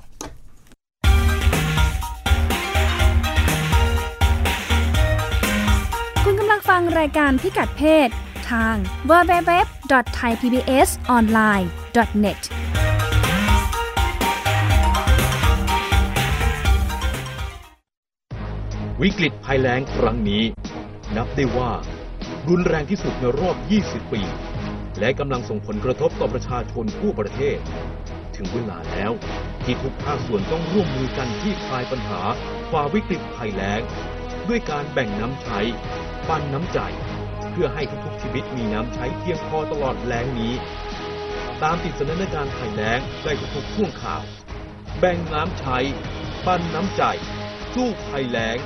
คุณกำลังฟังรายการพิกัดเพศ ทาง www.thaipbsonline.net วิกฤตภัยแล้งครั้งนี้ นับได้ว่า รุนแรงที่สุดในรอบ 20 ปี และกำลังส่งผลกระทบต่อประชาชนทั่วประเทศ ถึงเวลาแล้วที่ทุกภาคส่วนต้องร่วมมือกันที่คลายปัญหาฝ่าวิกฤตภัยแล้ง ด้วยการแบ่งน้ำใช้ ปันน้ำใจ เพื่อให้ทุกๆชีวิตมีน้ำใช้เพียงพอตลอดแล้งนี้ ตามติดสถานการณ์ภัยแล้งได้ทุกๆช่วงข่าว แบ่งน้ำใช้ ปันน้ำใจ สู้ภัยแล้ง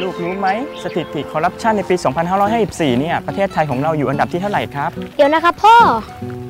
ลูกรู้ไหมสถิติคอร์รัปชันในปี 2554 เนี่ย ประเทศไทยของเราอยู่อันดับที่เท่าไหร่ครับ เดี๋ยวนะครับพ่อไม่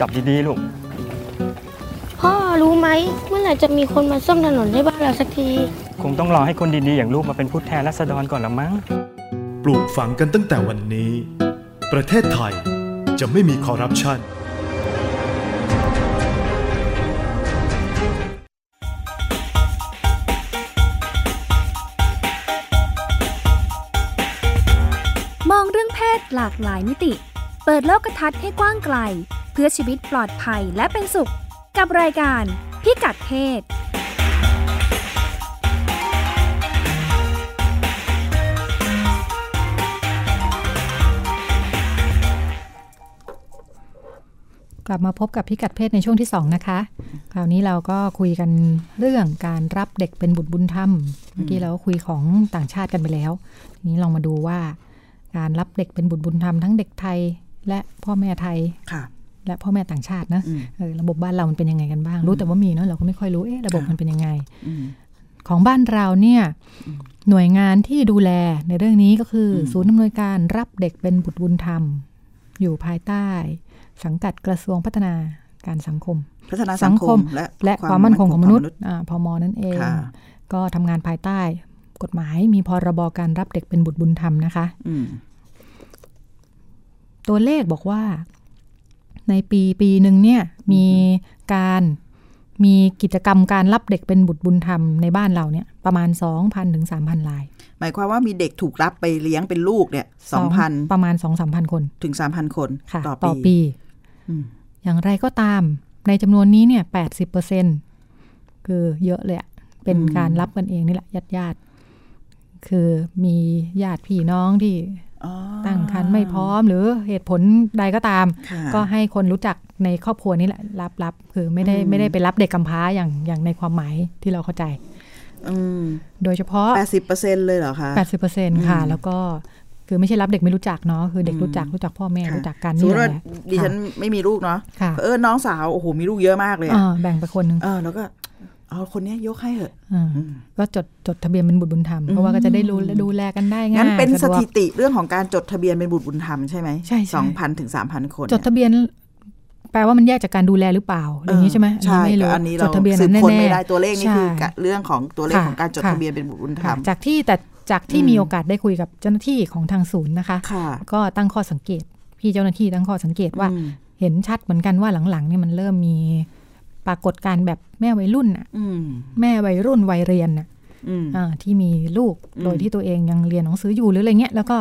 จับดีๆลูก พ่อรู้ไหมเมื่อไหร่จะมีคนมาซ่อมถนนให้บ้านเราสักที คงต้องรอให้คนดีๆ อย่างลูกมาเป็นผู้แทนรัษฎรก่อนละมั้ง ปลูกฝังกันตั้งแต่วันนี้ ประเทศไทยจะไม่มีคอร์รัปชันมองเรื่องเพศหลากหลายมิติ เปิดโลกทัศน์ให้กว้างไกลเพื่อชีวิตปลอดภัยและเป็นสุข กับรายการพิกัดเพศกลับมาพบกับพิกัดเพศในช่วงที่ 2 นะคะ คราวนี้เราก็คุยกันเรื่องการรับเด็กเป็นบุตรบุญธรรม เมื่อกี้เราก็คุยของต่างชาติกันไปแล้ว ทีนี้ลองมาดูว่า การรับเด็กเป็นบุตรบุญธรรมทั้งเด็กไทยและพ่อแม่ไทยค่ะ และพ่อแม่ต่างชาตินะอืมเออระบบบ้านเรามันเป็นยังไงกันบ้าง รู้แต่ว่ามีเนาะเราก็ไม่ค่อยรู้เอ๊ะระบบค่ะมันเป็นยังไงอืมของบ้านเราเนี่ยหน่วยงานที่ดูแลในเรื่องนี้ก็คืออมศูนย์อำนวยการรับเด็กเป็นบุตรบุญธรรม อยู่ภายใต้ สังกัดกระทรวงพัฒนาการสังคม พัฒนาสังคม และและความมั่นคงของมนุษย์อ่าพมนั่นเองค่ะก็ทำงานภายใต้ กฎหมายมีพรบการรับเด็กเป็นบุตรบุญธรรมนะคะอืมตัวเลขบอกว่า ในปีปีหนึ่งเนี่ยมีการมีกิจกรรมการรับเด็กเป็นบุตรบุญธรรมในบ้านเราเนี่ยประมาณ 2,000ถึง3,000 ราย หมายความว่ามีเด็กถูกรับไปเลี้ยงเป็นลูกเนี่ยสองพันประมาณ 2-3,000 คนถึงสามพันคนค่ะต่อต่อปีปีอืมอย่างไรก็ตามในจำนวนนี้เนี่ย 80%คือเยอะเลยอะเป็นการรับกันเองนี่แหละญาติญาติๆคือมีญาติพี่น้องที่อ๋อ ตั้งครรภ์ไม่พร้อมหรือเหตุผลใดก็ตามค่ะก็ให้คนรู้จักในครอบครัวนี่แหละรับรับคือไม่ได้อืมไม่ได้ไปรับเด็กกำพร้าอย่างอย่างในความหมายที่เราเข้าใจอืมโดยเฉพาะแปดสิบเปอร์เซ็นเลยเหรอคะ80%ค่ะอืมแล้วก็คือไม่ใช่รับเด็กไม่รู้จักเนาะคือเด็กอืมรู้จักรู้จักพ่อแม่ค่ะรู้จักกันสมมนี่ติแหว่าละดิฉันไม่มีลูกเนาะค่ะเออน้องสาวโอ้โหมีลูกเยอะมากเลยอะอ่าแบ่งไปคนหนึ่งเออแล้วก็ เอาคนเนี้ยยกให้เหอะอ่าอืมก็จดจดทะเบียนเป็นบุตรบุญธรรม เพราะว่าก็จะได้รู้ดูแลกันได้ง่ายงั้นเป็นสะดวกถิติเรื่องของการจดทะเบียนเป็นบุตรบุญธรรมใช่ไหมใช่ใช่สองพันถึงสามพันคน จดทะเบียน แปลว่ามันแยกจากการดูแลหรือเปล่าอะไรอย่างนี้ใช่ไหมใช่อันนี้ไม่รู้อันนี้จเราดทะเบียนสืบนั้นคนแน่ไม่ๆได้ตัวเลขนี่คือใช่เรื่องของตัวเลขค่ะของการจดค่ะทะเบียนเป็นบุตรบุญธรรค่ะมจากที่แต่จากที่อืมมีโอกาสได้คุยกับเจ้าหน้าที่ของทางศูนย์นะคะค่ะก็ตั้งข้อสังเกตพี่เจ้าหน้าที่ตั้งข้อสังเกตว่าอืมเห็นชัดเหมือนกันว่าหลังๆเนี่ยมันเริ่มมี ปรากฏการณ์แบบแม่วัยรุ่นน่ะอืมแม่วัยรุ่นวัยเรียนน่ะอืมอ่าที่มีลูกอืมโดยที่ตัวเองยังเรียนหนังสืออยู่หรืออะไรเงี้ย แล้วก็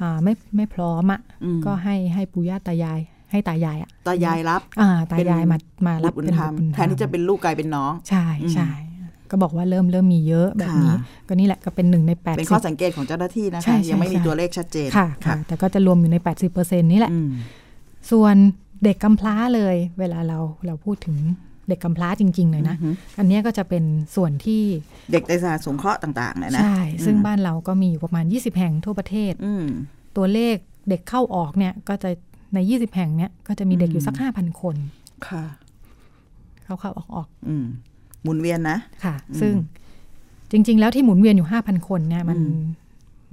อ่าไม่ไม่พร้อมอะอืมก็ให้ให้ปู่ย่าตายาย ให้ตายายอะตายายรับอ่าตายายมามาบุรัตบรบุญเป็นธรรมบุตรบุญแทนที่จะเป็นลูกกลายเป็นน้อง ใช่อืมใช่ก็บอกว่าเริ่มเริ่มมีเยอะแบบนี้ค่ะก็นี่แหละก็เป็นหนึ่งในแปดเป็นสิข้อบสังเกตของเจ้าหน้าที่นะใช่คะใช่ยังไม่มีใช่ตัวเลขชัดเจนค่ะค่ะ แต่ก็จะรวมอยู่ใน 80%นี่แหละอืมส่วนเด็กกำพร้าเลย เวลาเราเราพูดถึง เด็กกำพร้าจริง ๆ เลยนะอือฮึอันเนี้ยก็จะเป็นส่วนที่เด็กในสถานสงเคราะห์ต่างๆเนี่ยนะ ใช่ ซึ่งอืมบ้านเราก็มีอยู่ประมาณ 20 แห่งทั่วประเทศอืมตัวเลขเด็กเข้าออกเนี่ย ก็จะใน 20 แห่งเนี่ยก็จะมีเด็กอยู่สัก 5,000 คน ค่ะ เข้าเข้าออกออกอืมหมุนเวียนนะ ค่ะอืมซึ่งจริง ๆ แล้วที่หมุนเวียนอยู่ 5,000 คนเนี่ย มันอืม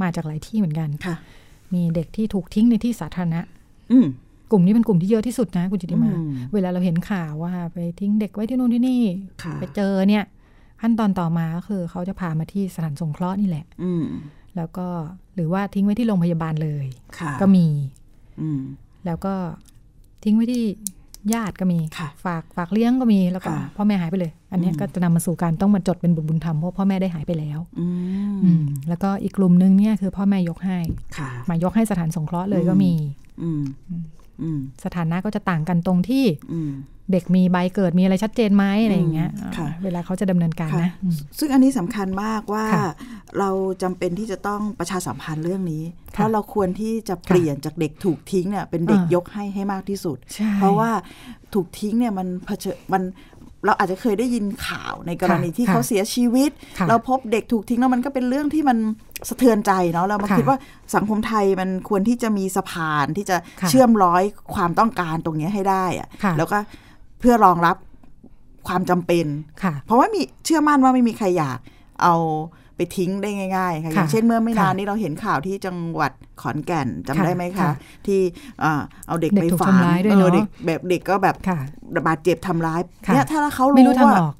มาจากหลายที่เหมือนกัน ค่ะ มีเด็กที่ถูกทิ้งในที่สาธารณะอืม กลุ่มนี้เป็นกลุ่มที่เยอะที่สุดนะคุณจิติมาอืมเวลาเราเห็นข่าวว่า ไปทิ้งเด็กไว้ที่นู่นที่นี่ค่ะไปเจอเนี่ย ขั้นตอนต่อมาก็คือเขาจะพามาที่สถานสงเคราะห์นี่แหละ อืมแล้วก็หรือว่าทิ้งไว้ที่โรงพยาบาลเลยค่ะก็มี อืมแล้วก็ทิ้งไว้ที่ญาติก็มีค่ะฝากฝากเลี้ยงก็มีแล้วก็ค่ะพ่อแม่หายไปเลย อันเนี้ยอืมก็จะนำมาสู่การต้องมาจดเป็นบุตรบุญธรรมเพราะพ่อแม่ได้หายไปแล้วอืมอืมแล้วก็อีกกลุ่มนึงเนี่ยคือพ่อแม่ยกให้ค่ะมายกให้สถานสงเคราะห์เลยก็มีอืมอืม สถานะก็จะต่างกันตรงที่อืมเด็กมีใบเกิดมีอะไรชัดเจนไหมอะไรอย่างเงี้ยอืมค่ะเวลาเขาจะดำเนินการค่ะนะอืมซึ่งอันนี้สำคัญมากว่าค่ะเราจำเป็นที่จะต้องประชาสัมพันธ์เรื่องนี้ เพค่ะราะเราควรที่จะเปลี่ยนจากเด็กถูกทิ้งเนี่ยเป็นเด็กอ่ายยกให้ให้มากที่สุดใช่เพราะว่าถูกทิ้งเนี่ยมันเผชิญมัน เราอาจจะเคยได้ยินข่าวในกรณีค่ะที่ค่ะเขาเสียชีวิตค่ะเราพบเด็กถูกทิ้งแล้วมันก็เป็นเรื่องที่มันสะเทือนใจเนาะเรามาค่ะคิดว่าสังคมไทยมันควรที่จะมีสะพานที่จะค่ะเชื่อมร้อยความต้องการตรงเนี้ยให้ได้อะค่ะแล้วก็เพื่อรองรับความจำเป็นค่ะเพราะว่ามีเชื่อมั่นว่าไม่มีใครอยากเอา ไปทิ้งได้ง่ายๆค่ะอค่ะย่างเช่นเมื่อไม่นานค่ะนี้เราเห็นข่าวที่จังหวัดขอนแก่นจำค่ะได้ไหมคะค่ะที่อ่าเอาเด็กเด็กไปถูกฝังทำร้ายด้วยเออเนอะเด็กแบบเด็กก็แบบค่ะบาดเจ็บทำร้ายค่ะเนี่ยถ้าเขาไม่รู้รู้ทางว่าออก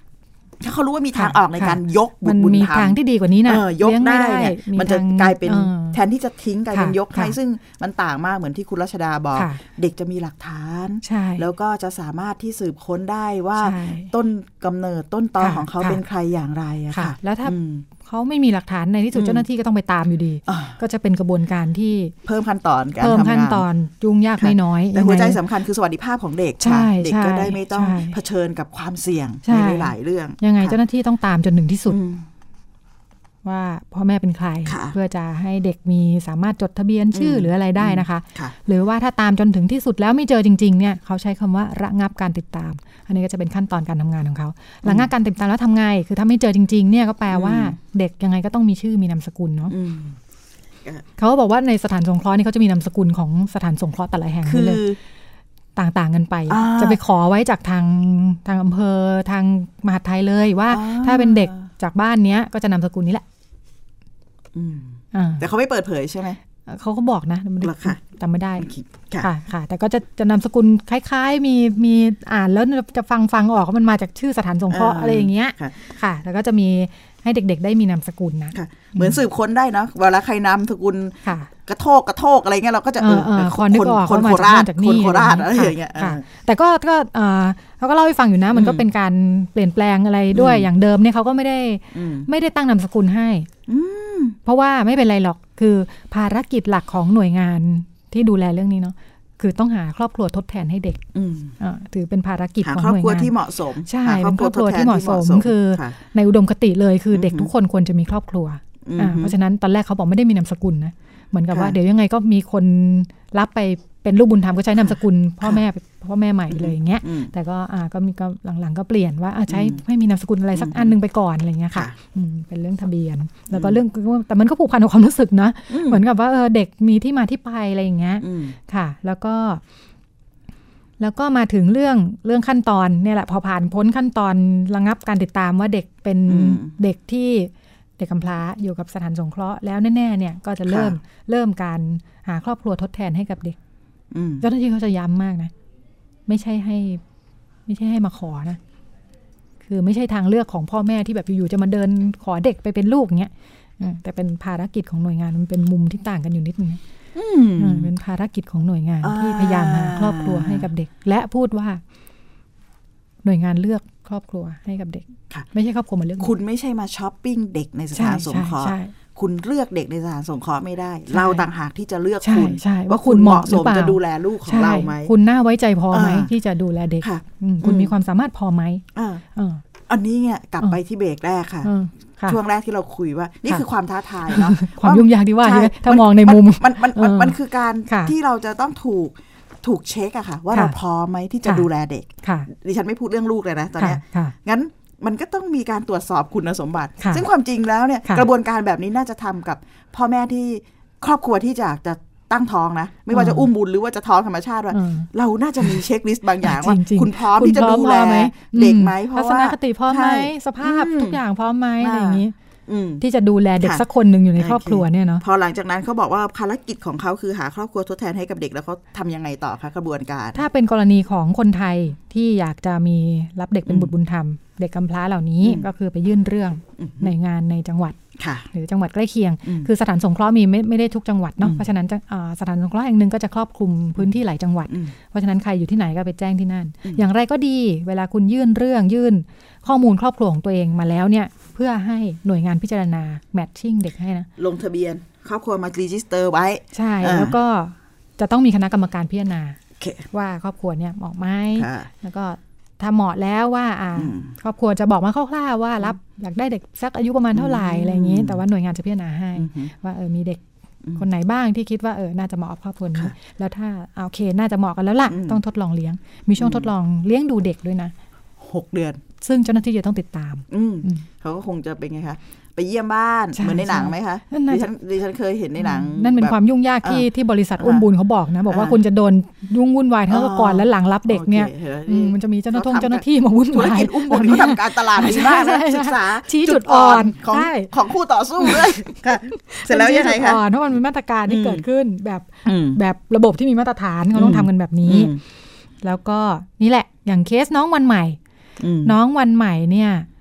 ถ้าเขารู้ว่ามีทางค่ะออกในค่ะการยกบุมัตนรบุญมีธรรทางมที่ดีกว่านี้นะเออยกเลี้งได้ม่เนี่ยมีมันจะทางกลายเป็นออแทนที่จะทิ้งกลายเป็นค่ะยกให้ค่ะซึ่งมันต่างมากเหมือนที่คุณรัชดาบอกค่ะเด็กจะมีหลักฐานใช่แล้วก็จะสามารถที่สืบค้นได้ว่าใช่ต้นกำเนิดต้นตอค่ะของเขาค่ะเป็นใครอย่างไรอะค่ะค่ะแล้วถ้าอืม เขาไม่มีหลักฐานในที่สุดอืมเจ้าหน้าที่ก็ต้องไปตามอยู่ดีอ่าก็จะเป็นกระบวนการที่เพิ่มขั้นตอนการเพิ่มทำงานขั้นตอนยุ่งยากค่ะไม่น้อย แต่หัวใจยังไงสำคัญคือสวัสดิภาพของเด็กใช่ค่ะเด็กก็ใช่ได้ไม่ต้องใช่เผชิญกับความเสี่ยงใช่ในหลาย ๆ เรื่อง ยังไงค่ะเจ้าหน้าที่ต้องตามจนถึงที่สุดอืม ว่าพ่อแม่เป็นใครค่ะเพื่อจะให้เด็กมีสามารถจดทะเบียนชื่ออมหรืออะไรได้นะคะค่ะหรือว่าถ้าตามจนถึงที่สุดแล้วไม่เจอจริงๆเนี่ยเขาใช้คำว่าระงับการติดตาม อันนี้ก็จะเป็นขั้นตอนการทำงานของเขาระงับการติดตามแล้วทำไง คือถ้าไม่เจอจริงๆเนี่ยก็แปลว่าอืมเด็กยังไงก็ต้องมีชื่อมีนามสกุลเนาะอืมเขาก็บอกว่าในสถานสงเคราะห์นี่เขาจะมีนามสกุลของสถานสงเคราะห์แต่ละแห่งคืนี่อเลยต่างๆกันไปอ่าจะไปขอไว้จากทางทางอำเภอทางมหาดไทยเลยว่าอ่า ถ้าเป็นเด็กจากบ้านเนี้ยก็จะนามสกุลนี้แหละอืมอ่า แต่เขาไม่เปิดเผยใช่ไหมเขาก็บอกนะไม่ได้เหรอคะจำไม่ได้ค่ะค่ะค่ะ แต่ก็จะจะนามสกุลคล้ายๆ มีมีอ่านแล้วจะฟังฟังออกว่ามันมาจากชื่อสถานสงเคราะห์อ่าอะไรอย่างเงี้ยค่ะค่ะแล้วก็จะมี ให้เด็ก ๆ ได้มีนามสกุลนะค่ะเหมือนสืบค้นได้เนาะเวลาใครนำสกุลค่ะกระโทกกระโทกอะไรเงี้ยเราก็จะเออเออพอนึกออกคนว่าโคมาราชจากคนี่นโคราชอะไรค่ะอย่างเงี้ยค่ะเออแต่ก็ก็เอ่อเขาก็เล่าให้ฟังอยู่นะ มันก็เป็นการเปลี่ยนแปลงอะไรด้วยอืมอย่างเดิมเนี่ยเขาก็ไม่ได้อืมไม่ได้ตั้งนามสกุลให้อืมเพราะว่าไม่เป็นไรหรอกคือภารกิจหลักของหน่วยงานที่ดูแลเรื่องนี้เนาะ คือต้องหาครอบครัวทดแทนให้เด็กอืมอ่าถือเป็นภารกิจหาของครอบหน่วยครัวงานที่เหมาะสม ใช่หาเป็นครอบครัวที่เหมาะสมทดแทนคือค่ะในอุดมคติเลยคือเด็กอือฮึทุกคนควรจะมีครอบครัวอืมอ่าเพราะฉะนั้นตอนแรกเขาบอกไม่ได้มีนามสกุลนะ เหมือนกับว่าค่ะเดี๋ยวยังไงก็มีคนรับไป เป็นลูกบุญธรรมก็ใช้นามสกุลพ่อค่ะแม่พ่อแม่ใหม่เลยอย่างเงี้ยอืมแต่ก็อ่าก็มีก็หลังๆก็เปลี่ยนว่าอะใช้อืมให้มีนามสกุลอะไรสักอืมอันหนึงไปก่อนอะไรเงี้ยค่ะค่ะอืมเป็นเรื่องทะเบียน แล้วก็เรื่องแต่มันก็ผูกพันกับความรู้สึกนะอืมเหมือนกับว่าเออเด็กมีที่มาที่ไปอะไรอย่างเงี้ยอืมค่ะ แล้วก็แล้วก็มาถึงเรื่องเรื่องขั้นตอนเนี่ยแหละพอผ่านพ้นขั้นตอนระงับการติดตามว่าเด็กเป็นอืมเด็กที่เด็กกำพร้าอยู่กับสถานสงเคราะห์แล้วแน่ๆเนี่ยก็จะเริ่มค่ะเริ่มการหาครอบครัวทดแทนให้กับเด็กอืม เจ้าหน้าที่เขาจะย้ำมากนะ ไม่ใช่ให้ ไม่ใช่ให้มาขอนะ คือไม่ใช่ทางเลือกของพ่อแม่ที่แบบอยู่ๆจะมาเดินขอเด็กไปเป็นลูกเงี้ยเออแต่เป็นภารกิจของหน่วยงานมันเป็นมุมที่ต่างกันอยู่นิดนึงนะอืมเออเป็นภารกิจของหน่วยงานอ่าที่พยายามหาครอบครัวให้กับเด็ก และพูดว่า หน่วยงานเลือกครอบครัวให้กับเด็กค่ะไม่ใช่ครอบครัวมาเลือก คุณไม่ใช่มาช้อปปิ้งเด็กในสใช่ถานสงเคราะห์ใช่ คุณเลือกเด็กในสถานสงเคราะห์ไม่ได้ใช่เราต่างหากที่จะเลือกใช่คุณใช่ว่าว่าคุคุณณเหเหมาะมาะสหรือมเปล่าจะดูแลลูกของใช่เราไหมคุณน่าไว้ใจพอไหมอ่าที่จะดูแลเด็กค่ะอืมคุณอืมมีความสามารถพอไหมอ่าเอออันนี้เนี่ยกลับเออไปที่เบรกแรกค่ะเออค่ะ ช่วงแรกที่เราคุยว่า นี่ค่ะคือความท้าทายเนาะความยุ่งยากที่ว่าใช่ใช่ไหมถ้ามองในมุมมันมันมันเออมันคือการค่ะที่เราจะต้องถูกถูกเช็คอะค่ะ ว่าค่ะเราพร้อมไหมที่จะค่ะดูแลเด็กค่ะดิฉันไม่พูดเรื่องลูกเลยนะตอนค่ะเนี้ยค่ะงั้น มันก็ต้องมีการตรวจสอบคุณสมบัติค่ะซึ่งความจริงแล้วเนี่ยค่ะกระบวนการแบบนี้น่าจะทำกับพ่อแม่ที่ครอบครัวที่จะจะตั้งท้องนะ ไม่ว่าจะอุ้มบุญหรือว่าจะท้องธรรมชาติว่าเออเราน่าจะมีเช็คลิสต์บางอย่างว่าจริงๆคุณพร้อมคุณที่จะพร้อมดูแลพอไหมเด็กไหมอืมเพราะทัศว่านคติพร้อมไหมใช่สภาพอืมทุกอย่างพร้อมไหมอ่าอะไรอย่างนี้อืมที่จะดูแลเด็กค่ะสักคนหนึ่งอยู่ในครอบครัวเนี่ยเนาะพอหลังจากนั้นเขาบอกว่าภารกิจของเขาคือหาครอบครัวทดแทนให้กับเด็กแล้วเขาทำยังไงต่อคะกระบวนการ ถ้าเป็นกรณีของคนไทยที่อยากจะมีรับเด็กเป็นอืมบุตรบุญธรรม เด็กกำพร้าเหล่านี้อืมก็คือไปยื่นเรื่องอืมในงานในจังหวัดค่ะหรือจังหวัดใกล้เคียงอืมคือสถานสงเคราะห์มีไม่ไม่ได้ทุกจังหวัดเนาะอืมเพราะฉะนั้นจะอ่าสถานสงเคราะห์แห่งหนึ่งก็จะครอบคลุมพื้นที่หลายจังหวัดอืมเพราะฉะนั้นใครอยู่ที่ไหนก็ไปแจ้งที่นั่นอืมอย่างไรก็ดีเวลาคุณยื่นเรื่องยื่น ข้อมูลครอบครัวของตัวเองมาแล้วเนี่ยเพื่อให้หน่วยงานพิจารณา matching เด็กให้นะลงทะเบียนครอบครัวมา register ไว้ ใช่อ่าแล้วก็จะต้องมีคณะกรรมการพิจารณาโอเคว่าครอบครัวเนี่ยเหมาะไหมค่ะแล้วก็ ถ้าเหมาะแล้วว่าอ่าอืมครอบครัวจะบอกมาคร่าวๆว่ารับอยากได้เด็กสักอายุประมาณเท่าไหร่อะไรอย่างนี้อืมแต่ว่าหน่วยงานจะพิจารณาให้อือฮึว่าเออมีเด็กอืมคนไหนบ้างที่คิดว่าเออน่าจะเหมาะกับครอบครัวนี้ค่ะแล้วถ้าอ่าโอเคน่าจะเหมาะกันแล้วล่ะอืมต้องทดลองเลี้ยง มีช่วงอืมทดลองเลี้ยงดูเด็กด้วยนะหกเดือน ซึ่งเจ้าหน้าที่จะต้องติดตามอืมอืมเขาก็คงจะเป็นไงคะ ไปเยี่ยมบ้านใช่เหมือนในหนังไหมคะนั่นน่าดิจะฉันดิฉันเคยเห็นในหนัง นั่นเป็นแบบความยุ่งยากที่อ่าที่บริษัทอ่าอุ้มบุญเขาบอกนะ บอกว่าอ่าคุณจะโดนยุ่งวุ่นวายทั้งอ๋อก่อนและหลังรับเด็กเนี่ยโอคห็ไหอืมมันจะมีเจ้าหน้าที่ขทำเจ้าหน้าที่มาวุ่นธุรวายกิจอุ้มบุญแบบนี้เขาทำการตลาดดีมากใช่นะใช่ศึกษาชี้จุดอ่อนของใช่ของคู่ต่อสู้ด้วยค่ะเสร็จแล้วยังไงเป็นที่จุดคะอ่อนเพราะมันเป็นมาตรการที่อืมเกิดขึ้นแบบอืมแบบระบบที่มีมาตรฐานเขาต้องอืมทำกันแบบนี้อืมแล้วก็นี่แหละอย่างเคสน้องวันใหม่อืมน้องวันใหม่เนี่ยเอ่อ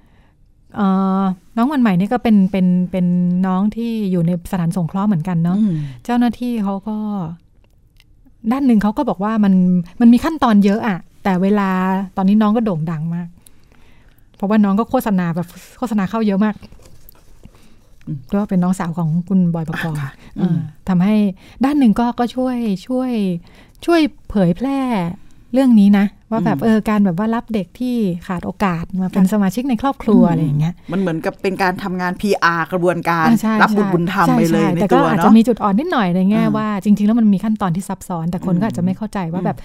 น้องวันใหม่นี่ก็เป็นเป็นเป็นน้องที่อยู่ในสถานสงเคราะห์เหมือนกันเนาะอืมเจ้าหน้าที่เขาก็ ด้านหนึ่งเขาก็บอกว่ามันมันมีขั้นตอนเยอะอะแต่เวลาตอนนี้น้องก็โด่งดังมาก เพราะว่าน้องก็โฆษณาแบบโฆษณาเข้าเยอะมากอืมก็เป็นน้องสาวของคุณบอยปกรณ์ค่ะเออทำให้ด้านหนึ่งก็ก็ช่วยช่วย ช่วยเผยแพร่ เรื่องนี้นะ ว่าแบบอืมเออการแบบว่ารับเด็กที่ขาดโอกาสมาเป็นสมาชิกในครอบครัวอะไรอย่างเงี้ยมันเหมือนกับเป็นการทำงาน PR กระบวนการอ่าใช่รับบุตรบุญธรรมใช่ไปเลยใช่ในแต่ตัก็วอาจเนาะจะมีจุดอ่อนนิดหน่อยในแง่อ่าว่าจริง ๆ แล้วมันมีขั้นตอนที่ซับซ้อน แต่คนอืมก็อาจจะไม่เข้าใจว่าอืมแบบ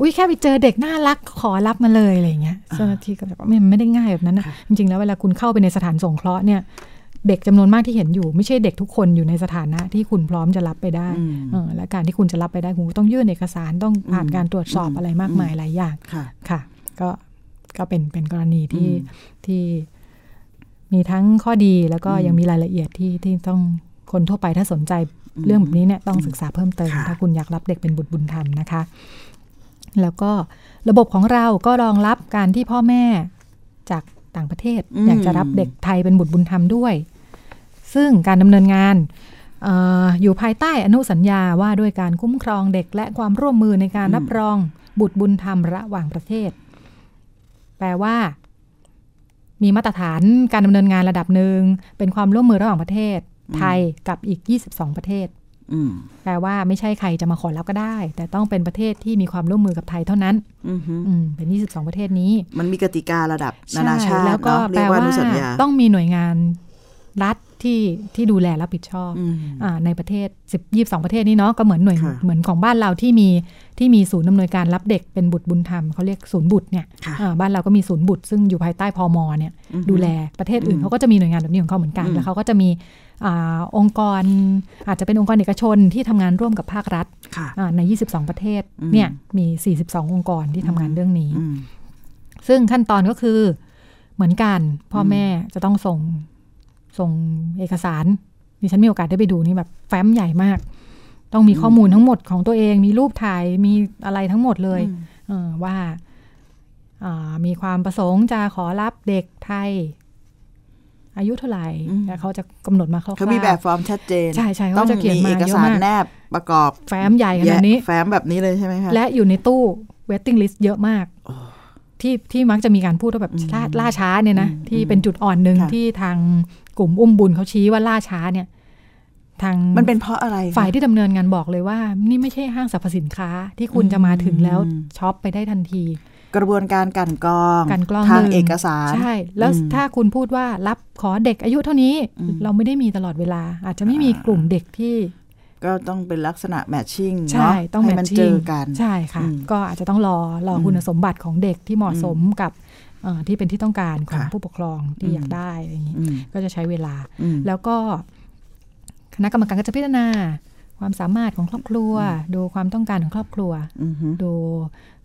อุ้ยแค่ไปเจอเด็กน่ารักขอรับมาเลยอะไรอย่างเงี้ยเจ้าหน้าที่ก็แบบว่าไม่มันไม่ได้ง่ายแบบนั้นนะค่ะจริงๆแล้วเวลาคุณเข้าไปในสถานสงเคราะห์เนี่ย เด็กจำนวนมากที่เห็นอยู่ ไม่ใช่เด็กทุกคนอยู่ในสถานะที่คุณพร้อมจะรับไปได้อืมเออและการที่คุณจะรับไปได้คุณก็ต้องยื่นเอกสารต้องผ่านอืมการตรวจสอบอืมอะไรมากมายหลายอย่างค่ะค่ะก็ก็เป็นเป็นกรณีที่อืมที่มีทั้งข้อดีแล้วก็อืมยังมีรายละเอียดที่ที่ต้องคนทั่วไปถ้าสนใจอืมเรื่องแบบนี้เนี่ยต้องศึกษาเพิ่มเติมค่ะถ้าคุณอยากรับเด็กเป็นบุตรบุญธรรมนะคะ แล้วก็ระบบของเราก็รองรับการที่พ่อแม่จาก ต่างประเทศ อยากจะรับเด็กไทยเป็นบุตรบุญธรรมด้วย ซึ่งการดำเนินงานเอออยู่ภายใต้อนุสัญญาว่าด้วยการคุ้มครองเด็กและความร่วมมือในการรับรองบุตรบุญธรรมระหว่างประเทศ แปลว่า มีมาตรฐานการดำเนินงานระดับหนึ่งเป็นความร่วมมือระหว่างประเทศ ไทยกับอีก 22 ประเทศอืม แปลว่าไม่ใช่ใครจะมาขอรับก็ได้ แต่ต้องเป็นประเทศที่มีความร่วมมือกับไทยเท่านั้นอืมฮึอืมเป็น 22 ประเทศนี้ มันมีกติการะดับนานาชาใช่ติแล้วก็เนาะแปเรีลยกว่าว่าอนุสัญญาต้องมีหน่วยงานรัฐที่ที่ดูแลรับผิดชอบอืมอ่าในประเทศ10 22 ประเทศนี้เนาะก็เหมือนหน่วยค่ะเหมือนของบ้านเราที่มีที่มีศูนย์อำนวยการรับเด็กเป็นบุตรบุญธรรมเขาเรียกศูนย์บุตรเนี่ยค่ะอ่าบ้านเราก็มีศูนย์บุตรซึ่งอยู่ภายใต้พมเนี่ยอือฮึดูแลประเทศอื่นอืมเขาก็จะมีหน่วยงานแบบนี้ของเขาเหมือนกันอืมแล้วเขาก็จะมี อาองค์กรอาจจะเป็นองค์กรเอกชนที่ทำงานร่วมกับภาครัฐค่ะอ่าใน 22 ประเทศอืมเนี่ยมี 42 องค์กรที่ทำงานเรื่องนี้อืมซึ่งขั้นตอนก็คือเหมือนกันพ่อแม่จะต้องส่งส่งเอกสารดิฉันมีโอกาสได้ไปดูนี่แบบแฟ้มใหญ่มาก ต้องมีข้อมูลทั้งหมดของตัวเอง มีรูปถ่ายมีอะไรทั้งหมดเลยอืมเออว่าอ่ามีความประสงค์จะขอรับเด็กไทย อายุเท่าไหร่แล้วเขาจะกำหนดมาคร่าวๆเขามีแบบฟอร์มชัดเจน ใช่ใช่เขาต้องจะเขียนมีมาเอกเยสาอะรมากแนบประกอบแฟ้มใหญ่ขนาดนี้แยะแฟ้มแบบนี้เลยใช่ไหมคะ และอยู่ในตู้ waiting list เยอะมากที่ที่มักจะมีการพูดว่าแบบล่าล่าช้าเนี่ยนะอืมที่เป็นจุดอ่อนหนึ่งค่ะที่ทางกลุ่มอุ้มบุญเขาชี้ว่าล่าช้าเนี่ย ทางมันเป็นเพราะอะไรคะฝ่ายที่ดำเนินงานบอกเลยว่า นี่ไม่ใช่ห้างสรรพสินค้าที่คุณจะมาถึงแล้วอืมช็อปไปได้ทันที กระบวนการกลันกรองกลั่นกรองทางหนึ่เอกสารใช่แล้วอืมถ้าคุณพูดว่ารับขอเด็กอายุเท่านี้อืมเราไม่ได้มีตลอดเวลา อาจจะไม่มีกลุ่มเด็กที่ก็ต้องเป็นลักษณะแมทชิ่งใช่ต้องให้แมมัทเจชิ่งอกันใช่ค่ะอืมก็อาจจะต้องรอรออมคุณสมบัติของเด็กที่เหมาะสมกับเอ่อที่เป็นที่ต้องการของค่ะผู้ปกครองที่อืมอยากได้อะไรอย่างนี้อืมก็จะใช้เวลาอืมแล้วก็ คณะกรรมการก็จะพิจารณา ความสามารถของครอบครัว ดูความต้องการของครอบครัวอือฮึดู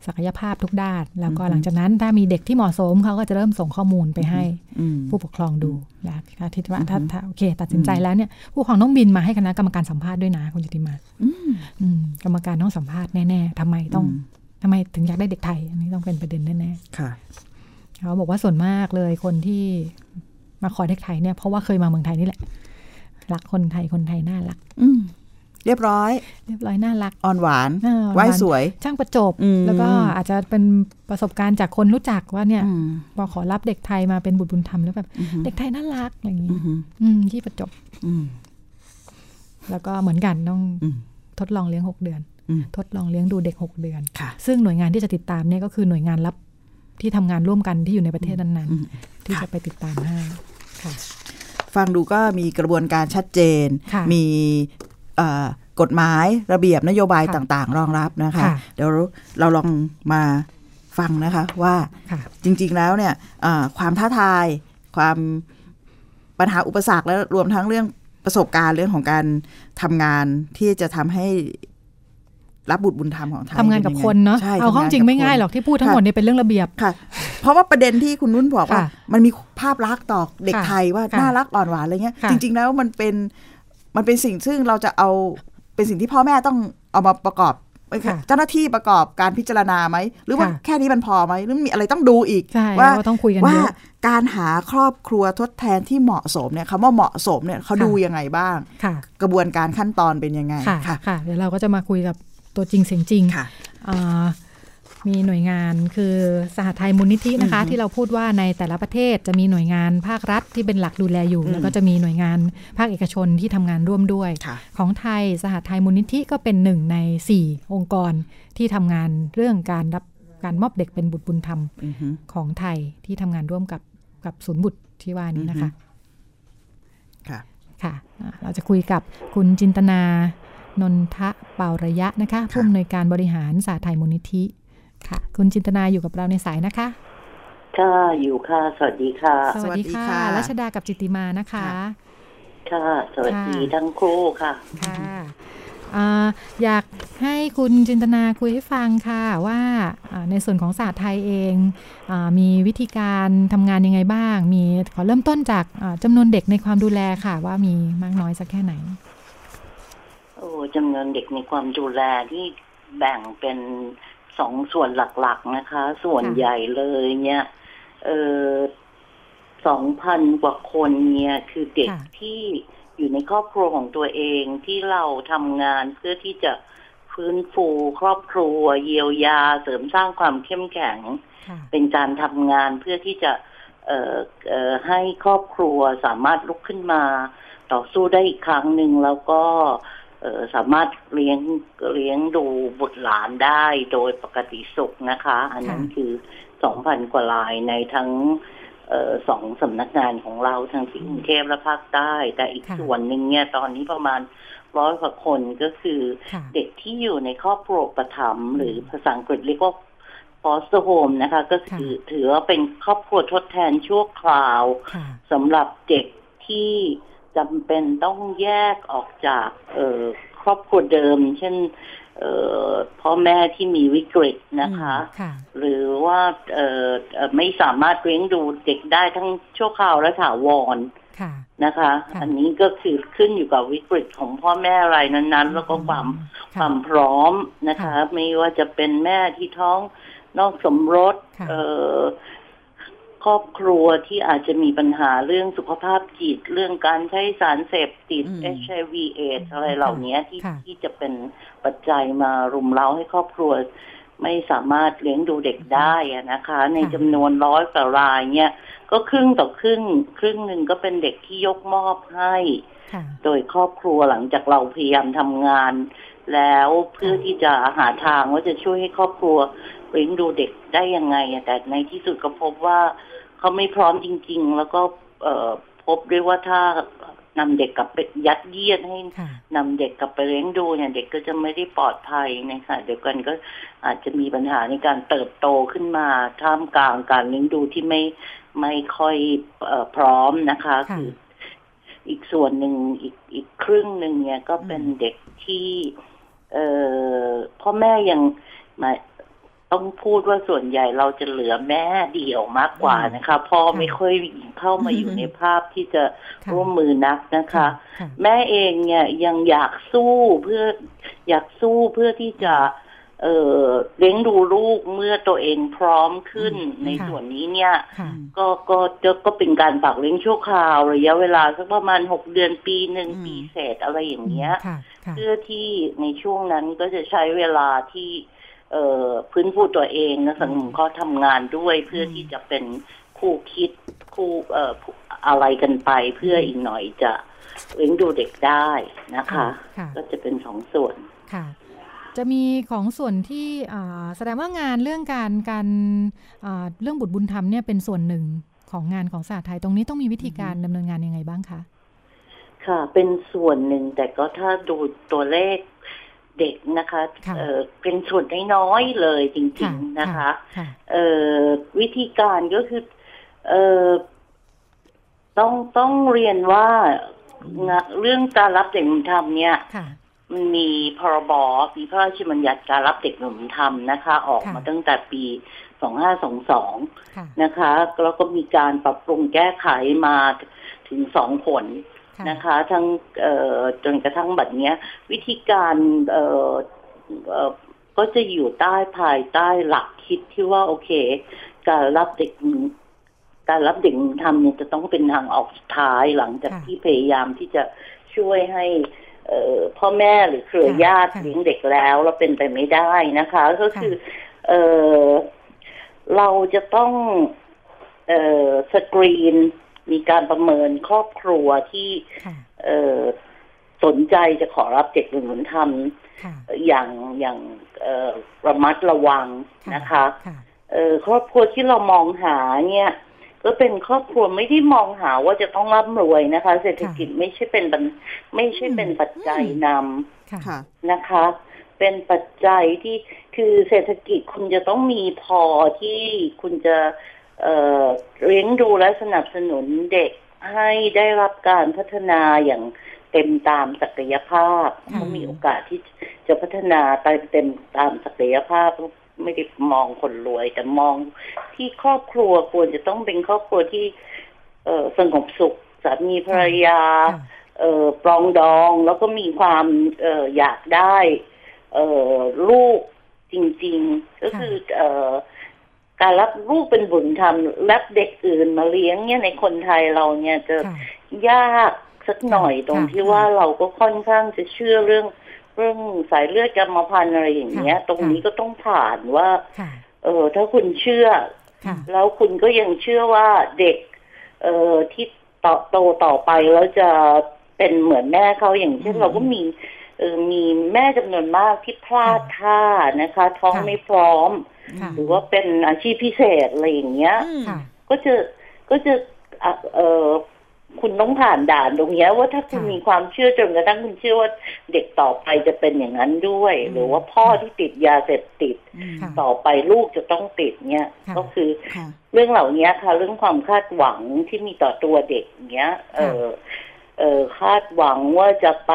ศักยภาพทุกด้าน แล้วก็อือฮึหลังจากนั้นถ้ามีเด็กที่เหมาะสมเขาก็จะเริ่มส่งข้อมูลไปให้อืมผู้ปกครองดูนะคะที่ว่าอือฮึถ้าถ้าโอเค ตัดสินใจแล้วเนี่ยผู้ปกครองต้องบินมาให้คณะกรรมการสัมภาษณ์ด้วยนะคุณจิติมาอืมอืมกรรมการต้องสัมภาษณ์แน่ๆทำไมต้องอืมทำไมถึงอยากได้เด็กไทย อันนี้ต้องเป็นประเด็นแน่ค่ะๆเขาบอกว่าส่วนมากเลยคนที่มาขอเด็กไทยเนี่ยเพราะว่าเคยมาเมืองไทยนี่แหละรักคนไทยคนไทยน่ารักอืม เรียบร้อย เรียบร้อยน่ารักอ่อนหวานเออไหว้สวย ช่างประจบอืมแล้วก็อาจจะเป็นประสบการณ์จากคนรู้จักว่าเนี่ยอืมพอขอรับเด็กไทยมาเป็นบุตรบุญธรรมแล้วแบบอือฮึเด็กไทยน่ารักอะไรอย่างนี้อือฮึอืมที่ประจบอืมแล้วก็เหมือนกันต้องอืมทดลองเลี้ยงหกเดือนอืมทดลองเลี้ยงดูเด็กหกเดือนค่ะซึ่งหน่วยงานที่จะติดตามเนี่ยก็คือหน่วยงานรับที่ทำงานร่วมกันที่อยู่ในประเทศนั้นอืมๆที่จะไปติดตามให้ค่ะฟังดูก็มีกระบวนการชัดเจนค่ะมีเอ่อ กฎหมายระเบียบนโยบายค่ะต่าง ๆ รองรับนะคะค่ะเดี๋ยวเราลองมาฟังนะคะว่าค่ะจริง ๆ แล้วเนี่ยเอ่อความท้าทายความปัญหาอุปสรรคและรวมทั้งเรื่องประสบการณ์เรื่องของการทำงานที่จะทำให้รับบุตรบุญธรรมของไทยทำงานกับป็คนเนาะใช่เอาเข้าจริงทำไม่ง่ายบคนหรอกที่พูดทั้งหมดเนี่ยเป็นเรื่องระเบียบค่ะ เพราะว่าประเด็นที่คุณนุ่นบอกว่าค่ะมันมีภาพลักษณ์ต่อเด็กค่ะไทยว่าค่ะน่ารักอ่อนหวานอะไรเงี้ยค่ะจริง ๆ แล้วมันเป็น มันเป็นสิ่งซึ่งเราจะเอาเป็นสิ่งที่พ่อแม่ต้องเอามาประกอบเอ้ยค่ะเจ้าหน้าที่ประกอบการพิจารณาไหม หรือว่าค่ะแค่นี้มันพอไหมหรือมีอะไรต้องดูอีกใช่ว่าเราต้องคุยกันว่าเยอะการหาครอบครัวทดแทนที่เหมาะสมเนี่ยคำว่าเหมาะสมเนี่ยเขาค่ะดูยังไงบ้างค่ะกระบวนการขั้นตอนเป็นยังไงค่ะค่ะค่ะเดี๋ยวเราก็จะมาคุยกับตัวจริงเสียงจริงค่ะอ่า มีหน่วยงานคือสหไทยมูลนิธินะคะอือฮึที่เราพูดว่าในแต่ละประเทศจะมีหน่วยงานภาครัฐที่เป็นหลักดูแลอยู่อืมแล้วก็จะมีหน่วยงานภาคเอกชนที่ทำงานร่วมด้วยค่ะของไทยสหไทยมูลนิธิก็เป็นหนึ่งในสี่องค์กรที่ทำงานเรื่องการรับการมอบเด็กเป็นบุตรบุญธรรมอือฮึของไทยที่ทำงานร่วมกับกับศูนย์บุตรที่ว่านี้นะคะค่ะค่ะอ่าเราจะคุยกับคุณจินตนานนทะเป่าระยะนะคะผู้อำนวยการบริหารสาไทยมูลนิธิ ค่ะ คุณจินตนาอยู่กับเราในสายนะคะ ค่ะอยู่ค่ะ สวัสดีค่ะ สวัสดีค่ะรัชดากับจิตติมานะคะ ค่ะ สวัสดีค่ะทั้งคู่ค่ะค่ะอ่าอยากให้คุณจินตนาคุยให้ฟังค่ะว่าอ่าในส่วนของศาสตร์ไทยเองอามีวิธีการทำงานยังไงบ้าง มีขอเริ่มต้นจากอ่าจำนวนเด็กในความดูแลค่ะ ว่ามีมากน้อยสักแค่ไหน โอ้จำนวนเด็กในความดูแลที่แบ่งเป็น สองส่วนหลักๆนะคะ ส่วนค่ะใหญ่เลยเนี่ยเออสองพันกว่าคนเนี่ยคือเด็กค่ะที่อยู่ในครอบครัวของตัวเองที่เราทำงานเพื่อที่จะฟื้นฟูครอบครัว เยียวยาเสริมสร้างความเข้มแข็งค่ะเป็นการทำงานเพื่อที่จะเอ่อเอ่อให้ครอบครัวสามารถลุกขึ้นมา ต่อสู้ได้อีกครั้งหนึ่งแล้วก็เอ่อ สามารถเลี้ยงเลี้ยงดูบุตรหลานได้โดยปกติสุขนะคะ อันนั้นค่ะคือสองพันกว่ารายในทั้งเออสองสำนักงานของเราทั้งที่กรุงเทพและภาคใต้ แต่อีกค่ะส่วนหนึ่งเนี่ยตอนนี้ประมาณร้อยกว่าคนก็คือค่ะเด็กที่อยู่ในครอบครัวอุประถมภ์หรือภาษาอังกฤษเรียกว่า foster home นะคะ ก็คือค่ะถือว่าเป็นครอบครัวทดแทนชั่วคราวค่ะสำหรับเด็กที่ จำเป็นต้องแยกออกจากเอ่อครอบครัวเดิม เช่นเอ่อพ่อแม่ที่มีวิกฤตนะคะค่ะหรือว่าเอ่อเอ่อไม่สามารถเลี้ยงดูเด็กได้ทั้งชั่วคราวและถาวรค่ะนะคะค่ะอันนี้ก็คือขึ้นอยู่กับวิกฤตของพ่อแม่รายนั้น ๆ แล้วก็ความค่ะความพร้อมนะคะค่ะไม่ว่าจะเป็นแม่ที่ท้องนอกสมรส ค่ะเอ่อครอบครัวที่อาจจะมีปัญหาเรื่องสุขภาพจิต เรื่องการใช้สารเสพติดอืม HIV เอดอะไรเหล่านี้ที่ค่ะที่จะเป็นปัจจัยมารุมเร้าให้ครอบครัว ไม่สามารถเลี้ยงดูเด็กได้อะนะคะ ในจำนวนร้อยกว่ารายเนี่ยก็ครึ่งต่อครึ่ง ครึ่งหนึ่งก็เป็นเด็กที่ยกมอบให้ค่ะโดยครอบครัวหลังจากเราพยายามทำงาน แล้วเพื่อที่จะหาทางว่าจะช่วยให้ครอบครัวเลี้ยงดูเด็กได้ยังไงอะแต่ในที่สุดก็พบว่า เขาไม่พร้อมจริง ๆ แล้วก็เอ่อพบด้วยว่าถ้านำเด็กกลับไปยัดเยียดให้ค่ะนำเด็กกลับไปเลี้ยงดูเนี่ยเด็กก็จะไม่ได้ปลอดภัยในขณะเดียวกันก็อาจจะมีปัญหาในการเติบโตขึ้นมาท่ามกลางการเลี้ยงดูที่ไม่ไม่ค่อยเออพร้อมนะคะค่ะคืออีกส่วนหนึ่งอีกอีกครึ่งหนึ่งเนี่ยก็เป็นเด็กที่ เอ่อพ่อแม่ยังหมาย ต้องพูดว่าส่วนใหญ่เราจะเหลือแม่เดี่ยวมากกว่านะคะพ่อไม่ค่อยเข้ามาอยู่ในภาพที่จะค่ะร่วมมือนักนะคะค่ะแม่เองเนี่ยยังอยากสู้เพื่ออยากสู้เพื่อที่จะเอ่อเลี้ยงดูลูกเมื่อตัวเองพร้อมขึ้นในค่ะส่วนนี้เนี่ยค่ะก็ก็ก็ก็เป็นการฝากเลี้ยงชั่วคราวระยะเวลาสักประมาณหกเดือนปีหนึ่งอืมปีเศษอะไรอย่างเงี้ยค่ะค่ะเพื่อที่ในช่วงนั้นก็จะใช้เวลาที่ เอ่อพื้นฟูตัวเองและสังคมก็ทำงานด้วยเพื่อที่จะเป็นคู่คิดคู่เอ่ออะไรกันไปเพื่ออีกหน่อยจะเลี้ยงดูเด็กได้นะคะ ค่ะ ก็จะเป็นสองส่วน ค่ะ จะมีของส่วนที่อ่าแสดงว่างานเรื่องการการอ่าเรื่องบุตรบุญธรรมเนี่ยเป็นส่วนหนึ่งของงานของศาสตร์ไทยตรงนี้ต้องมีวิธีการดำเนินงานยังไงบ้างคะ ค่ะ เป็นส่วนหนึ่งแต่ก็ถ้าดูตัวเลข เด็กนะคะค่ะเอ่อเป็นส่วนน้อยๆเลยจริค่ะงๆนะคะค่ะเอ่อวิธีการก็คือเอ่อต้องต้องเรียนว่างะเรื่องการรับเด็กบุญธรรมเนี่ยค่ะมันมีพรบมีพระราชบัญญัติการรับเด็กบุญธรรมนะคะ ออกค่ะมาตั้งแต่ปี 2522ค่ะนะคะ แล้วก็มีการปรับปรุงแก้ไขมาถึงสองผลค่ะ นะคะ ทั้งเอ่อจนกระทั่งบัดเนี้ย วิธีการเอ่อเอ่อก็จะอยู่ใต้ภายใต้หลักคิดที่ว่าโอเค การรับเด็กการรับเด็กทำเนี่ยจะต้องเป็นทางออกสุดท้ายหลังจากค่ะที่พยายามที่จะช่วยให้เอ่อพ่อแม่หรือเครือค่ะญาติค่ะเลี้ยงเด็กแล้วแล้วเป็นไปไม่ได้นะคะ ก็คือเออเราจะต้องเอ่อสกรีน มีการประเมินครอบครัวที่ค่ะเอ่อสนใจจะขอรับเด็กหนุนธรรมค่ะอย่างอย่างเอ่อระมัดระวังนะคะค่ะเอ่อครอบครัวที่เรามองหาเนี่ยก็เป็นครอบครัวไม่ได้มองหาว่าจะต้องร่ำรวยนะคะ เศรษฐกิจไม่ใช่เป็นบันไม่ใช่เป็นปัจจัยนำค่ะค่ะนะคะ เป็นปัจจัยที่คือเศรษฐกิจคุณจะต้องมีพอที่คุณจะ เอ่อเลี้ยงดูและสนับสนุนเด็กให้ได้รับการพัฒนาอย่างเต็มตามศักยภาพค่ะเขามีโอกาสที่จะพัฒนาไปเต็มตามศักยภาพไม่ได้มองคนรวย แต่มองที่ครอบครัวควรจะต้องเป็นครอบครัวที่ เอ่อสงบสุขสามีภรรยาค่ะเเอ่อปรองดองแล้วก็มีความเอ่ออยากได้ เอ่อลูกจริง ๆ ก็คือ เอ่อ การรับลูกเป็นบุญธรรมรับเด็กอื่นมาเลี้ยงเนี่ยในคนไทยเราเนี่ยจะค่ะยากสักหน่อยตรงค่ะที่ว่าเราก็ค่อนข้างจะเชื่อเรื่อง เรื่องสายเลือดกรรมพันธุ์อะไรอย่างเงี้ยค่ะตรงนี้ก็ต้องผ่านว่าค่ะเออถ้าคุณเชื่อค่ะแล้วคุณก็ยังเชื่อว่าเด็ก เอ่อที่ต่อโตต่อไปแล้วจะเป็นเหมือนแม่เขาอย่างเช่นอืมเราก็มีเออ มีแม่จำนวนมากที่พลาดท่านะคะ ท้องค่ะไม่พร้อมค่ะหรือว่าเป็นอาชีพพิเศษอะไรอย่างเงี้ยอืมค่ะก็จะก็จะอะเออคุณต้องผ่านด่านตรงเนี้ยว่าถ้าคุณค่ะมีความเชื่อจนกระทั่งคุณเชื่อว่าเด็กต่อไปจะเป็นอย่างนั้นด้วย หรือว่าพ่อที่ติดยาเสพติดอืมค่ะต่อไปลูกจะต้องติดเนี่ยค่ะก็คือค่ะเรื่องเหล่านี้ค่ะ เรื่องความคาดหวังที่มีต่อตัวเด็กเนี้ย เออเออ คาดหวังว่าจะไป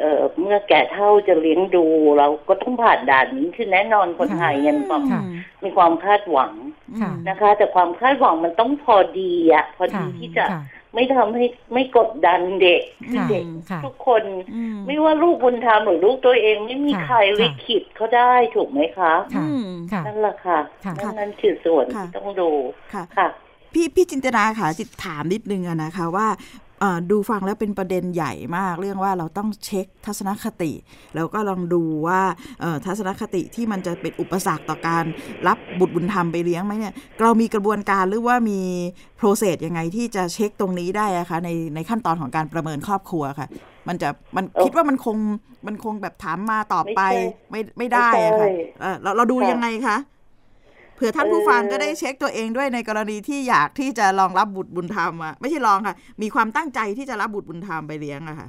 เออเมื่อแก่เท่าจะเลี้ยงดู เราก็ต้องผ่านด่านนี้คือแน่นอนคนไทยเนี่ยมีความค่ะมีความคาดหวังค่ะนะคะ แต่ความคาดหวังมันต้องพอดีอะพอดีค่ะที่จะค่ะไม่ทำให้ไม่กดดันเด็กค่ะเด็กค่ะทุกคนอืมไม่ว่าลูกบุญธรรมหรือลูกตัวเองไม่มีค่ะใครลิขิตเขาได้ถูกไหมคะค่ะอืมค่ะนั่นแหละค่ะค่ะนั่นนั่นคือส่วนค่ะที่ต้องดูค่ะค่ะพี่พี่จินตนาค่ะจิตถามนิดนึงอะนะคะว่าเอ่อ ดูฟังแล้วเป็นประเด็นใหญ่มาก เรื่องว่าเราต้องเช็คทัศนคติ แล้วก็ลองดูว่าเอ่อทัศนคติที่มันจะเป็นอุปสรรคต่อการรับบุตรบุญธรรมไปเลี้ยงไหมเนี่ยเรามีกระบวนการหรือว่ามีโปรเซสยังไงที่จะเช็คตรงนี้ได้อะคะในในขั้นตอนของการประเมินครอบครัวค่ะ มันจะมันเอ่อคิดว่ามันคงมันคงแบบถามมาตอบไปไม่ไม่ไม่ได้อะไม่ค่ะใช่เอ่อเราเราดูค่ะยังไงคะ เผื่อท่านผู้ฟังเอ่อก็ได้เช็คตัวเองด้วยในกรณีที่อยากที่จะลองรับบุตรบุญธรรมอะไม่ใช่ลองค่ะ มีความตั้งใจที่จะรับบุตรบุญธรรมไปเลี้ยงอะค่ะ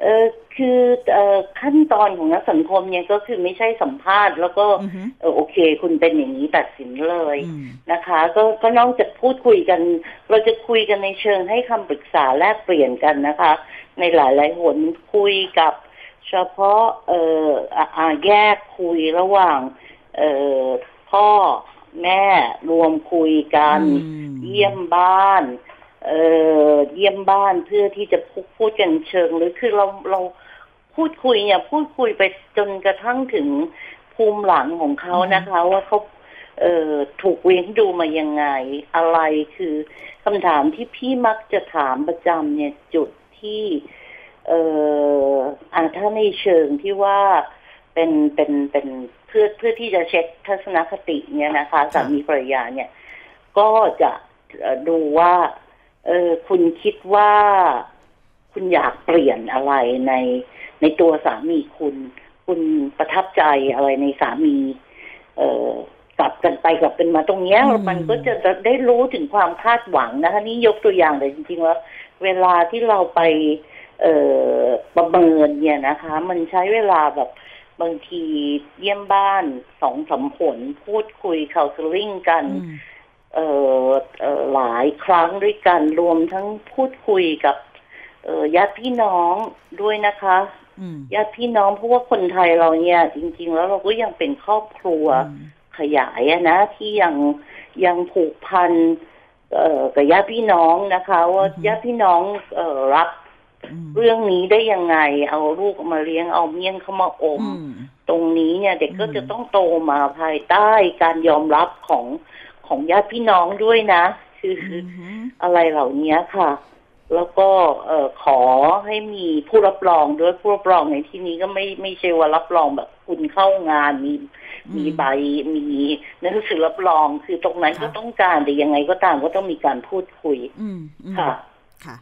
เออคือเอ่อขั้นตอนของนักสังคมเนี่ยก็คือไม่ใช่สัมภาษณ์ แล้วก็อือฮึเออโอเค คุณเป็นอย่างนี้ตัดสินเลยอืมนะคะ ก็ก็นอกจากพูดคุยกัน เราจะคุยกันในเชิงให้คำปรึกษาแลกเปลี่ยนกันนะคะ ในหลายหลายๆหนคุยกับ เฉพาะเอ่ออะอะแยกคุยระหว่าง เอ่อพ่อแม่รวมคุยกันอืมเยี่ยมบ้านเอ่อเยี่ยมบ้านเพื่อที่จะพูดพูดกันเชิงหรือคือเราเราพูดคุยเนี่ยพูดคุยไปจนกระทั่งถึงภูมิหลังของเขานะคะ ว่าเขาเอ่อถูกเลี้ยงดูมายังไง อะไรคือคำถามที่พี่มักจะถามประจำเนี่ยจุดที่เอ่ออ่าถ้าในเชิงที่ว่าเป็นเป็นเป็น เพื่อเพื่อที่จะเช็คทัศนคติเนี่ยนะคะสามีภรรยาเนี่ย ก็จะเอ่อดูว่าเออคุณคิดว่าคุณอยากเปลี่ยนอะไรในในตัวสามีคุณ คุณประทับใจอะไรในสามี เออกลับกันไปกลับกันมาตรงเนี้ยอืมมันก็จะได้รู้ถึงความคาดหวังนะคะนี่ยกตัวอย่างเลยจริงๆแล้วเวลาที่เราไป เอ่อประเมินเนี่ยนะคะ มันใช้เวลาแบบ บางทีเยี่ยมบ้านสองสามผลพูดคุย c o u n s e l i n g กันอืมเอ่อเอ่อหลายครั้งด้วยกันรวมทั้งพูดคุยกับเอ่อญาติพี่น้องด้วยนะคะอืมญาติพี่น้องเพราะว่าคนไทยเราเนี่ย จริง ๆ แล้วเราก็ยังเป็นครอบครัวอืมขยายอะนะ ที่ยังยังผูกพันเอ่อกับญาติพี่น้องนะคะ ว่าอือฮึญาติพี่น้องเอ่อรับอืม เรื่องนี้ได้ยังไง เอาลูกมาเลี้ยงเอาเมี่ยงเข้ามาอมอืมตรงนี้เนี่ย เด็กก็อืมจะต้องโตมาภายใต้การยอมรับของของญาติพี่น้องด้วยนะ คือออืมอะไรเหล่านี้ค่ะ แล้วก็เอ่อขอให้มีผู้รับรองด้วยผู้รับรองในที่นี้ก็ไม่ไม่ใช่ว่ารับรองแบบคุณเข้างานมีอืมมีใบมีหนังสือรับรองคือตรงนั้นค่ะก็ต้องการแต่ยังไงก็ตามก็ต้องมีการพูดคุยอืมอืมค่ะค่ะ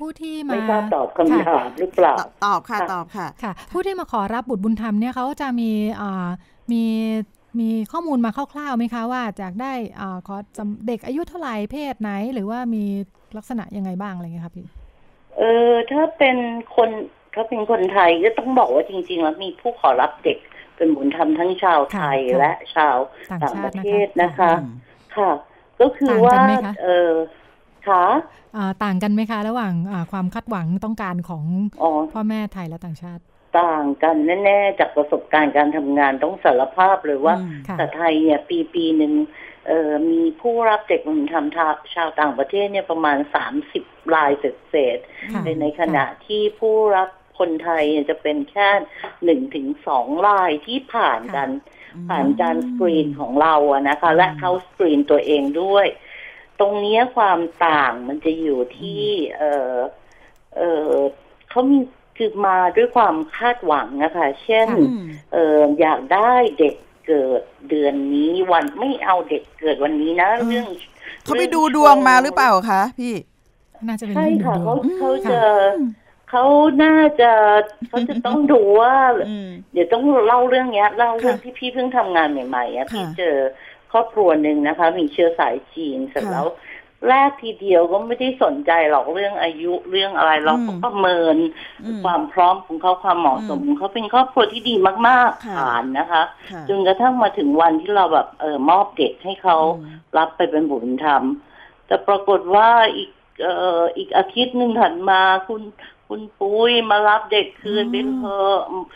ผู้ที่มาไม่ทราบตอบคำค่ะถามหรือเปล่าตอบตอบค่ะค่ะตอบค่ะค่ะ ผู้ที่มาขอรับบุตรบุญธรรมเนี่ยเขาจะมีอ่ามีมีข้อมูลมาคร่าวๆไหมคะว่าจากได้อ่าขอจำเด็กอายุเท่าไหร่เพศไหน หรือว่ามีลักษณะยังไงบ้างอะไรเงี้ยครับพี่เออถ้าเป็นคนถ้าเป็นคนไทยก็ต้องบอกว่าจริง ๆ แล้วมีผู้ขอรับเด็กเป็นบุญธรรมทั้งชาวไทยค่ะและชาวต่างต่างชาปติระนะคะเทศนะคะอืมค่ะ ก็คือต่างกันว่าไหมคะเออ ค่ะอ่าต่างกันไหมคะ ระหว่างอ่าความคาดหวังต้องการของอ๋อพ่อแม่ไทยและต่างชาติต่างกันแน่ ๆ จากประสบการณ์การทำงานต้องสารภาพเลยว่าอืมค่ะแต่ไทยเนี่ยปีปีหนึ่งเเอ่อมีผู้รับเด็กบุญธรรมชาวต่างประเทศเนี่ยประมาณสามสิบรายเศษค่ะๆในขณะที่ผู้รับคนไทยเนี่ยจะเป็นแค่หนึ่งถึงสองรายที่ผ่านกันผ่านการสกรีนของเราอะนะคะ และเขาสกรีนตัวเองด้วย ตรงเนี้ยความต่างมันจะอยู่ที่ เออเออเขามีคือมาด้วยความคาดหวังนะคะเช่นค่ะอืมเอออยากได้เด็กเกิดเดือนนี้วันไม่เอาเด็กเกิดวันนี้นะอืมเรื่องเขาไปดูดวงมาหรือเปล่าคะพี่น่าจะเป็นใช่เรื่องดูค่ะดวเขางเขาจะเขาน่าจะเขาจะต้องดูว่าอืมเดี๋ยวต้องเล่าเรื่องเนี้ยเล่าเรื่องค่ะที่พี่เพิ่งทำงานใหม่ๆอะค่ะพี่เจอ ครอบครัวหนึ่งนะคะ มีเชื้อสายจีนเสร็จค่ะแล้วแรกทีเดียวก็ไม่ได้สนใจหรอกเรื่องอายุเรื่องอะไรเราก็อืมประเมินอืมความพร้อมของเขาความเหมาะสมอืมของเขาเป็นครอบครัวที่ดีมากๆค่ะผ่านนะคะค่ะจนกระทั่งมาถึงวันที่เราแบบเออมอบเด็กให้เขาอืมรับไปเป็นบุญธรรม แต่ปรากฏว่าอีกเอ่ออีกอาทิตย์หนึ่งถัดมาคุณคุณปุ้ยมารับเด็กคืนอืมเป็นเพอ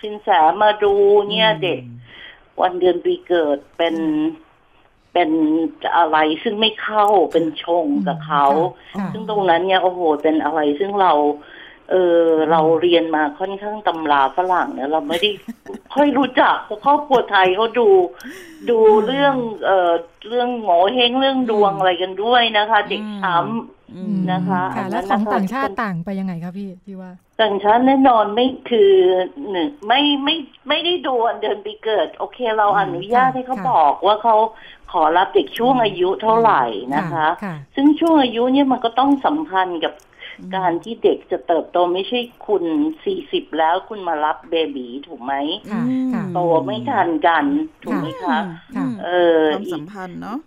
สินแสมาดูเนี่ยเด็ก วันเดือนปีเกิดเป็น เป็นอะไรซึ่งไม่เข้าเป็นชงกับเขาค่ะซึ่งตรงนั้นเนี่ยโอ้โหเป็นอะไรซึ่งเรา เออเราเรียนมาค่อนข้างตำราฝรั่งเนี่ยเราไม่ได้ค่อยรู้จักเพราะครอบครัวไทยเขาดู ดูเรื่องเอ่อเรื่องโง่เฮงเรื่องดวงอะไรกันด้วยนะคะ เด็กช้อือืมมนะคะค่ะอันนั้แล้วนของนะคะต่างชาติต่างไปยังไงคะพี่พี่ว่าำต่างชาติแน่นอนไม่คือหนึ่งไม่ไม่ไม่ได้ดูวันเดือนปีเกิด โอเคเราอนุญาตให้เขาค่ะบอกว่าเขา ขอรับเด็กช่วงอายุเท่าไหร่นะคะค่ะซึ่งช่วงอายุเนี่ยมันก็ต้องสัมพันธ์กับการที่เด็กจะเติบโตไม่ใช่คุณสี่สิบแล้วคุณมารับเบบีถูกไหมค่ะค่ะโตไม่ทันกัน ถูกไหมคะค่ะเออความอีสักมพันธ์เนาะ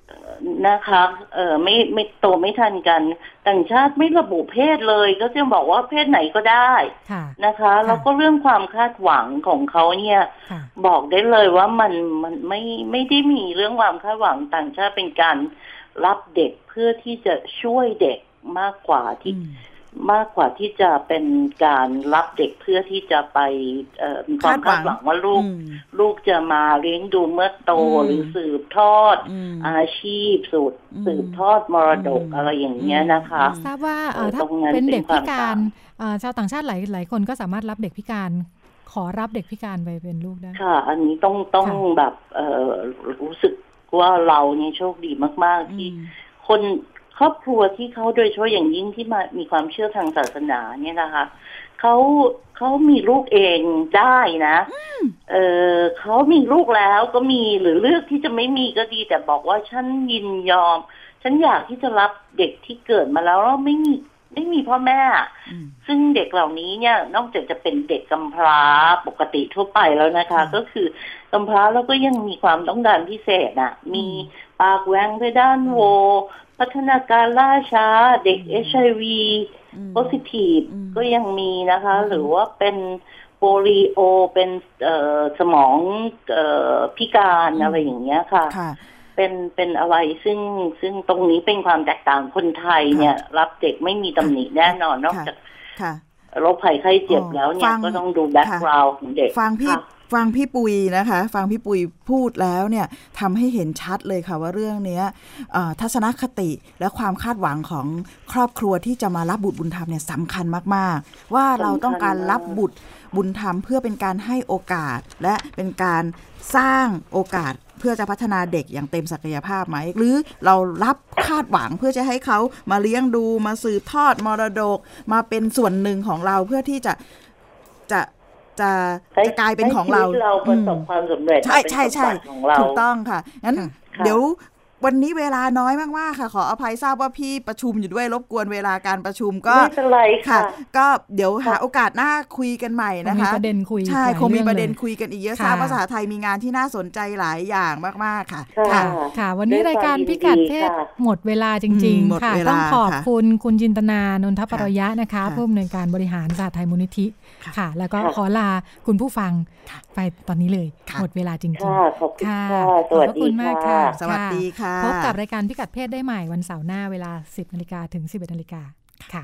นะคะเออไม่ไม่โตไม่ทันกันต่างชาติไม่ระบุเพศเลย ก็จะบอกว่าเพศไหนก็ได้ค่ะนะคะ แล้วก็เรื่องความคาดหวังของเขาเนี่ยค่ะบอกได้เลยว่ามันมันไม่ไม่ได้มีเรื่องความคาดหวังต่างชาติเป็นการรับเด็กเพื่อที่จะช่วยเด็กมากกว่าที่ มากกว่าที่จะเป็นการรับเด็กเพื่อที่จะไปเอ่อมีความคาดหวังว่าลูกอืมลูกจะมาเลี้ยงดูเมื่อโตอืมหรือสืบทอดอืมอาชีพสูตรอืมสืบทอดมรดกอืมอะไรอย่างเงี้ยนะคะทราบว่าเอ่อเออถ้าตรงนั้นเป็นเด็กเป็นพิความการต่างเอ่อชาวต่างชาติหลายหลายคนก็สามารถรับเด็กพิการขอรับเด็กพิการไปเป็นลูกได้ค่ะ อันนี้ต้องต้องค่ะแบบเอ่อรู้สึกว่าเราเนี่ยโชคดีมาก ๆ ที่คน ครอบครัวที่เขาโดยเฉพาะอย่างยิ่งที่มามีความเชื่อทางศาสนาเนี่ยนะคะเขาเขามีลูกเองได้นะเออเขามีลูกแล้วก็มีหรือเลือกที่จะไม่มีก็ดี แต่บอกว่าฉันยินยอม ฉันอยากที่จะรับเด็กที่เกิดมาแล้วแล้วไม่มีไม่มีพ่อแม่อืมซึ่งเด็กเหล่านี้เนี่ยนอกจากจะเป็นเด็กกำพร้าปกติทั่วไปแล้วนะคะค่ะก็คือกำพร้าแล้วก็ยังมีความต้องการพิเศษอะมีปากแหวงเพดานโหว พัฒนาการล่าช้าเด็กเอชไอวีอืมโพสิทีฟอืมก็ยังมีนะคะ หรือว่าเป็นโปลิโอเป็นเอ่อสมองเอ่อพิการอะไรอย่างเงี้ยค่ะค่ะเป็นเป็นอะไรซึ่งซึ่งตรงนี้เป็นความแตกต่างคนไทยเนี่ย รับเด็กไม่มีตำหนิแน่นอนนอกค่ะจากค่ะโรคภัยไข้เจ็บอ๋อแล้วเนี่ยยังก็ต้องดู background ของเด็กฟังพี่ค่ะ ฟังพี่ปุยนะคะ ฟังพี่ปุยพูดแล้วเนี่ยทำให้เห็นชัดเลยค่ะว่าเรื่องนี้ทัศนคติและความคาดหวังของครอบครัวที่จะมารับบุตรบุญธรรมเนี่ยสำคัญมาก ๆ ว่าเราต้องการรับบุตรบุญธรรม เพื่อเป็นการให้โอกาส และเป็นการสร้างโอกาสเพื่อจะพัฒนาเด็กอย่างเต็มศักยภาพไหม หรือเรารับคาดหวังเพื่อจะให้เขามาเลี้ยงดูมาสืบทอดมรดก มาเป็นส่วนหนึ่งของเราเพื่อที่จะจะ จะจะกลายเป็นของเราให้ชีวิตเราประสบความสำเร็จใช่เป็นใช่ใช่สมบัติของเราถูกต้องค่ะงั้นค่ะค่ะเดี๋ยววันนี้เวลาน้อยมากๆค่ะ ขออภัยทราบว่าพี่ประชุมอยู่ด้วยรบกวนเวลาการประชุมก็ไม่เป็นไรค่ะค่ะก็เดี๋ยวหาค่ะโอกาสหน้าคุยกันใหม่คงนะมีคะประเด็นคุยใช่หลายคงมีประเด็นองลยคุยกันอีกเยอะค่ะทราบภาษาไทยมีงานที่น่าสนใจหลายอย่างมากๆค่ะ ค่ะค่ะ วันนี้ด้วยรายการความพิกัดยินดีเพศค่ะหมดเวลาจริงอืมหมดๆค่ะเวลาต้องขอบค่ะคุณคุณจินตนานนทปรยะนะคะค่ะผู้อำนวยการบริหารสหไทยมูลนิธิ ค่ะค่ะ แล้วก็ค่ะขอลาคุณผู้ฟังค่ะไปตอนนี้เลยค่ะหมดเวลาจริงค่ะขอบคุณๆค่ะค่ะสขอบวัสพระดีคุณมากค่ะค่ะ สวัสดีค่ะ พบกับรายการพิกัดเพศได้ใหม่วันเสาร์หน้าเวลา 10นาฬิกาถึง 11นาฬิกาค่ะ